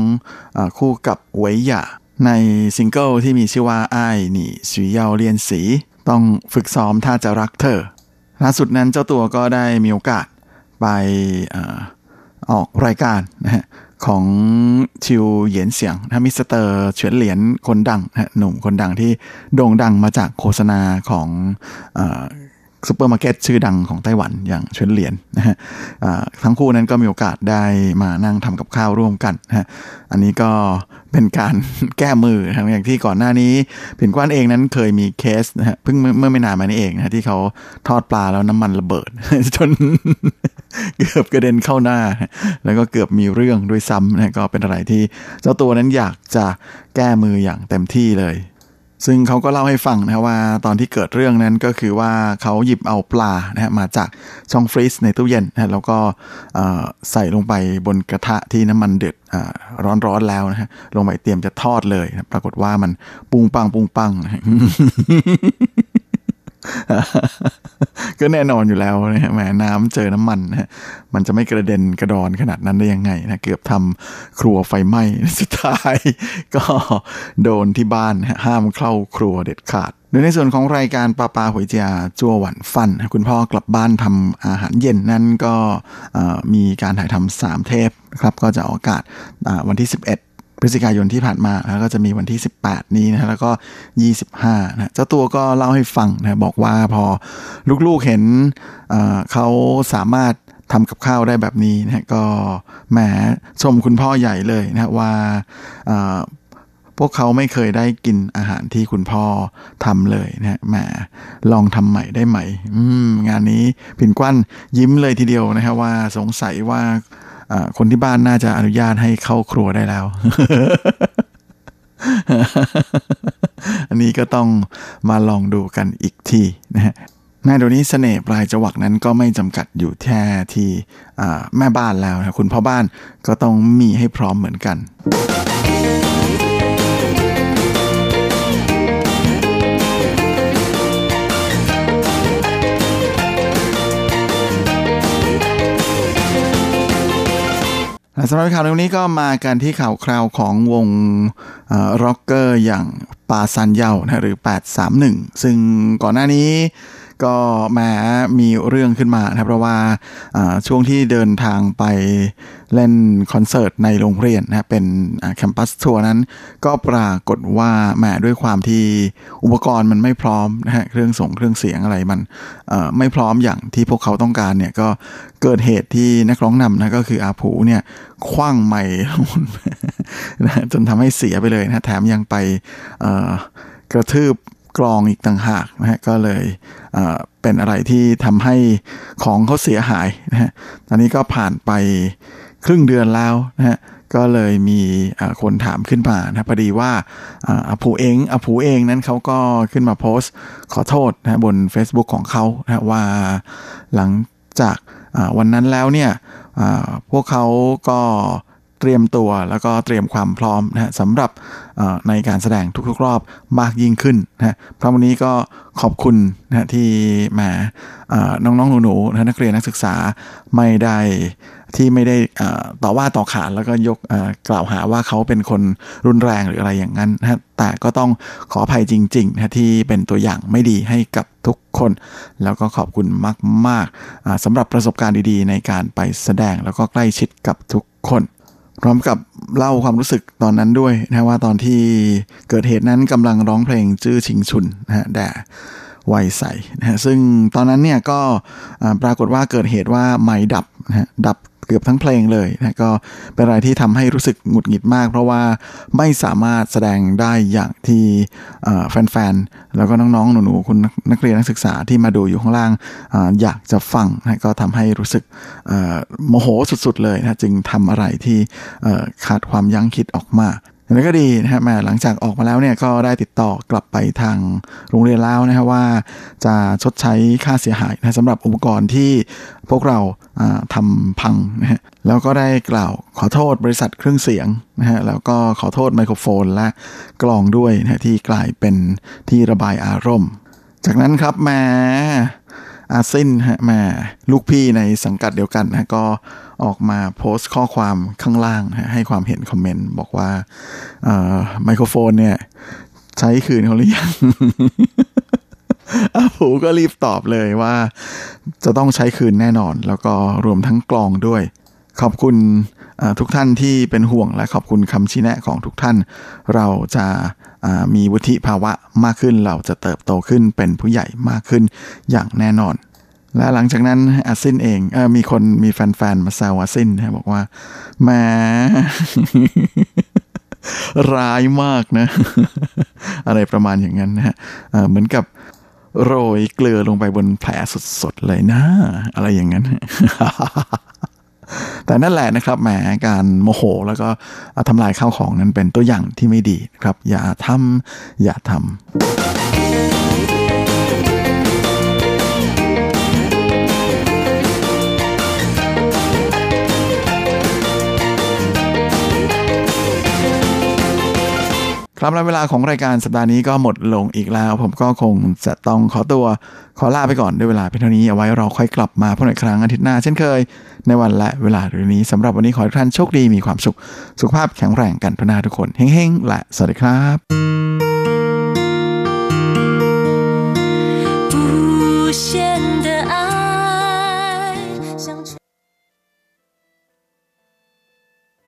อคู่กับเหวยหย่า ในซิงเกิลที่มีชื่อว่าอ้ายหนี่สุยเยาเลียนสี ต้องฝึกซ้อมถ้าจะรักเธอล่าสุดนั้นเจ้าตัวก็ได้มีโอกาสไปอออกรายการนะฮะของชิวเหยียนเสียงนะมิสเตอร์เฉียนเหรียญคนดังนะหนุ่มคนดังที่โด่งดังมาจากโฆษณาของอ ซูเปอร์มาร์เก็ตชื่อดังของไต้หวันอย่างเฉียนเหรียญนะฮะทั้งคู่นั้นก็มีโอกาสได้มานั่งทำกับข้าวร่วมกันนะฮะอันนี้ก็เป็นการแก้มือทั้งอย่างที่ก่อนหน้านี้ผินกว้านเองนั้นเคยมีเคสนะฮะเพิ่งเมื่อไม่นานมานี้เองนะฮะที่เขาทอดปลาแล้วน้ำมันระเบิด จนเกือบกระเด็นเข้าหน้า แล้วก็เกือบมีเรื่องด้วยซ้ำนะก็เป็นอะไรที่เจ้าตัวนั้นอยากจะแก้มืออย่างเต็มที่เลย ซึ่งเขาก็เล่าให้ฟังนะว่าตอนที่เกิดเรื่องนั้นก็คือว่าเขาหยิบเอาปลานะมาจากช่องฟรีซในตู้เย็นนะแล้วก็ใส่ลงไปบนกระทะที่น้ำมันเดือดร้อนๆแล้วนะฮะลงไปเตรียมจะทอดเลยนะปรากฏว่ามันปุงปังปุงปังนะ ก็แน่นอนอยู่แล้วนะฮะแหมน้ำเจอน้ำมันนะมันจะไม่กระเด็นกระดอนขนาดนั้นได้ยังไงนะเกือบทำครัวไฟไหม้สุดท้าย ก็โดนที่บ้านห้ามเข้าครัวเด็ดขาดโดยในส่วนของรายการปลาปลาหวยเจียจั่วหวันฟัน คุณพ่อกลับบ้านทำอาหารเย็นนั่นก็มีการถ่ายทำสามเทปนะครับก็จะออกอากาศวันที่ 11 พฤศจิกายนที่ผ่านมาแล้วก็จะมีวันที่ 18 นี้นะแล้วก็ 25นะเจ้าตัวก็เล่าให้ฟังนะบอกว่าพอลูกๆเห็นเเขาสามารถทำกับข้าวได้แบบนี้นะก็แหมชมคุณพ่อใหญ่เลยนะว่าพวกเขาไม่เคยได้กินอาหารที่คุณพ่อทำเลยนะแหมลองทำใหม่ได้ไหมมงานนี้ผินกว้านยิ้มเลยทีเดียวนะฮะว่าสงสัยว่า คนที่บ้านน่าจะอนุญาตให้เข้าครัวได้แล้ว อันนี้ก็ต้องมาลองดูกันอีกทีนะฮะในเดี๋ยวนี้เสน่ห์ปลายจวักนั้นก็ไม่จำกัดอยู่แค่ที่อ่าแม่บ้านแล้วนะคุณพ่อบ้านก็ต้องมีให้พร้อมเหมือนกัน สำหรับข่าวในวันนี้ก็มากันที่ข่าวคราวของวงร็อกเกอร์อย่างปาซันเยานะหรือ 831 ซึ่งก่อนหน้านี้ ก็แหมามีเรื่องขึ้นมานะครับ เพราะว่าช่วงที่เดินทางไปเล่นคอนเสิร์ตในโรงเรียนนะเป็นแคมปัสทัวร์นั้น ก็ปรากฏว่าแหมด้วยความที่อุปกรณ์มันไม่พร้อมนะฮะเครื่องส่งเครื่องเสียงอะไรมันไม่พร้อมอย่างที่พวกเขาต้องการเนี่ยก็เกิดเหตุที่นักร้องนำนะก็คืออาผูเนี่ยคว้างไมค์นะจนทำให้เสียไปเลยนะแถมยังไปกระทืบ กลองอีกต่างหากนะฮะก็เลยเป็นอะไรที่ทำให้ของเขาเสียหายนะฮะตอนนี้ก็ผ่านไปครึ่งเดือนแล้วนะฮะก็เลยมีคนถามขึ้นมานะพอดีว่าอ่าอาผูเองอาผูเองนั้นเขาก็ขึ้นมาโพสต์ขอโทษนะบน Facebook ของเขานะว่าหลังจากวันนั้นแล้วเนี่ยพวกเขาก็ เตรียมตัวแล้วก็เตรียมความพร้อมนะฮะสำหรับในการแสดงทุกๆ รอบมากยิ่งขึ้นนะเพราะวันนี้ก็ขอบคุณนะที่มาน้องๆหนูๆนะนักเรียนนักศึกษาไม่ได้ที่ไม่ได้ต่อว่าต่อขานแล้วก็ยกกล่าวหาว่าเขาเป็นคนรุนแรงหรืออะไรอย่างนั้นนะแต่ก็ต้องขออภัยจริงๆนะที่เป็นตัวอย่างไม่ดีให้กับทุกคน แล้วก็ขอบคุณมากๆสำหรับประสบการณ์ดีๆ ในการไปแสดงแล้วก็ใกล้ชิดกับทุกคน พร้อมกับเล่าความรู้สึกตอนนั้นด้วยนะว่าตอนที่เกิดเหตุนั้นกำลังร้องเพลงจื้อชิงชุนนะฮะแด่วัยใสนะฮะซึ่งตอนนั้นเนี่ยก็ปรากฏว่าเกิดเหตุว่าไม้ดับนะฮะดับ เกือบทั้งเพลงเลยนะก็เป็นอะไรที่ทำให้รู้สึกหงุดหงิดมาก เพราะว่าไม่สามารถแสดงได้อย่างที่แฟนๆ แล้วก็น้องๆ หนูๆ คุณนักเรียนนักศึกษาที่มาดูอยู่ข้างล่างออยากจะฟังนะก็ทำให้รู้สึกโมโหสุดๆเลยนะจึงทำอะไรที่ขาดความยั้งคิดออกมา อย่างไรก็ดีนะฮะแม่หลังจากออกมาแล้วเนี่ยก็ได้ติดต่อกลับไปทางโรงเรียนแล้วนะฮะว่าจะชดใช้ค่าเสียหายนะสำหรับอุปกรณ์ที่พวกเราอ่าทำพังนะฮะแล้วก็ได้กล่าวขอโทษบริษัทเครื่องเสียงนะฮะแล้วก็ขอโทษไมโครโฟนและกล่องด้วยนะที่กลายเป็นที่ระบายอารมณ์ จากนั้นครับแม อาซินฮะแม่ลูกพี่ในสังกัดเดียวกันนะก็ออกมาโพสต์ข้อความข้างล่างฮะให้ความเห็นคอมเมนต์บอกว่าไมโครโฟนเนี่ย ใช้คืนเขาหรือยังอาผูก็รีบตอบเลยว่า จะต้องใช้คืนแน่นอน แล้วก็รวมทั้งกลองด้วย ขอบคุณทุกท่านที่เป็นห่วงและขอบคุณคำชี้แนะของทุกท่าน เราจะมีวุฒิภาวะมากขึ้น เราจะเติบโตขึ้นเป็นผู้ใหญ่มากขึ้นอย่างแน่นอน และหลังจากนั้นอาซินเองเออมีคนมีแฟนๆมาแซวอาซินนะบอกว่าแหมร้ายมากนะ อะไรประมาณอย่างนั้นนะฮะเหมือนกับโรยเกลือลงไปบนแผลสดๆเลยนะ อะไรอย่างนั้น แต่นั่นแหละนะครับแหมการโมโห แล้วก็ทำลายข้าวของนั้นเป็นตัวอย่างที่ไม่ดีครับ อย่าทำอย่าทำ ครับและเวลาของรายการสัปดาห์นี้ก็หมดลงอีกแล้ว ผมก็คงจะต้องขอตัวขอลาไปก่อนด้วยเวลาเพียงเท่านี้เอาไว้เราค่อยกลับมาพบกันอีกครั้งอาทิตย์หน้าเช่นเคย ในวันและเวลาเรื่อนี้สำหรับวันนี้ขอให้ทุกท่านโชคดีมีความสุข สุขภาพแข็งแรงกันทุกนาทุกคนเฮ้งๆและสวัสดีครับ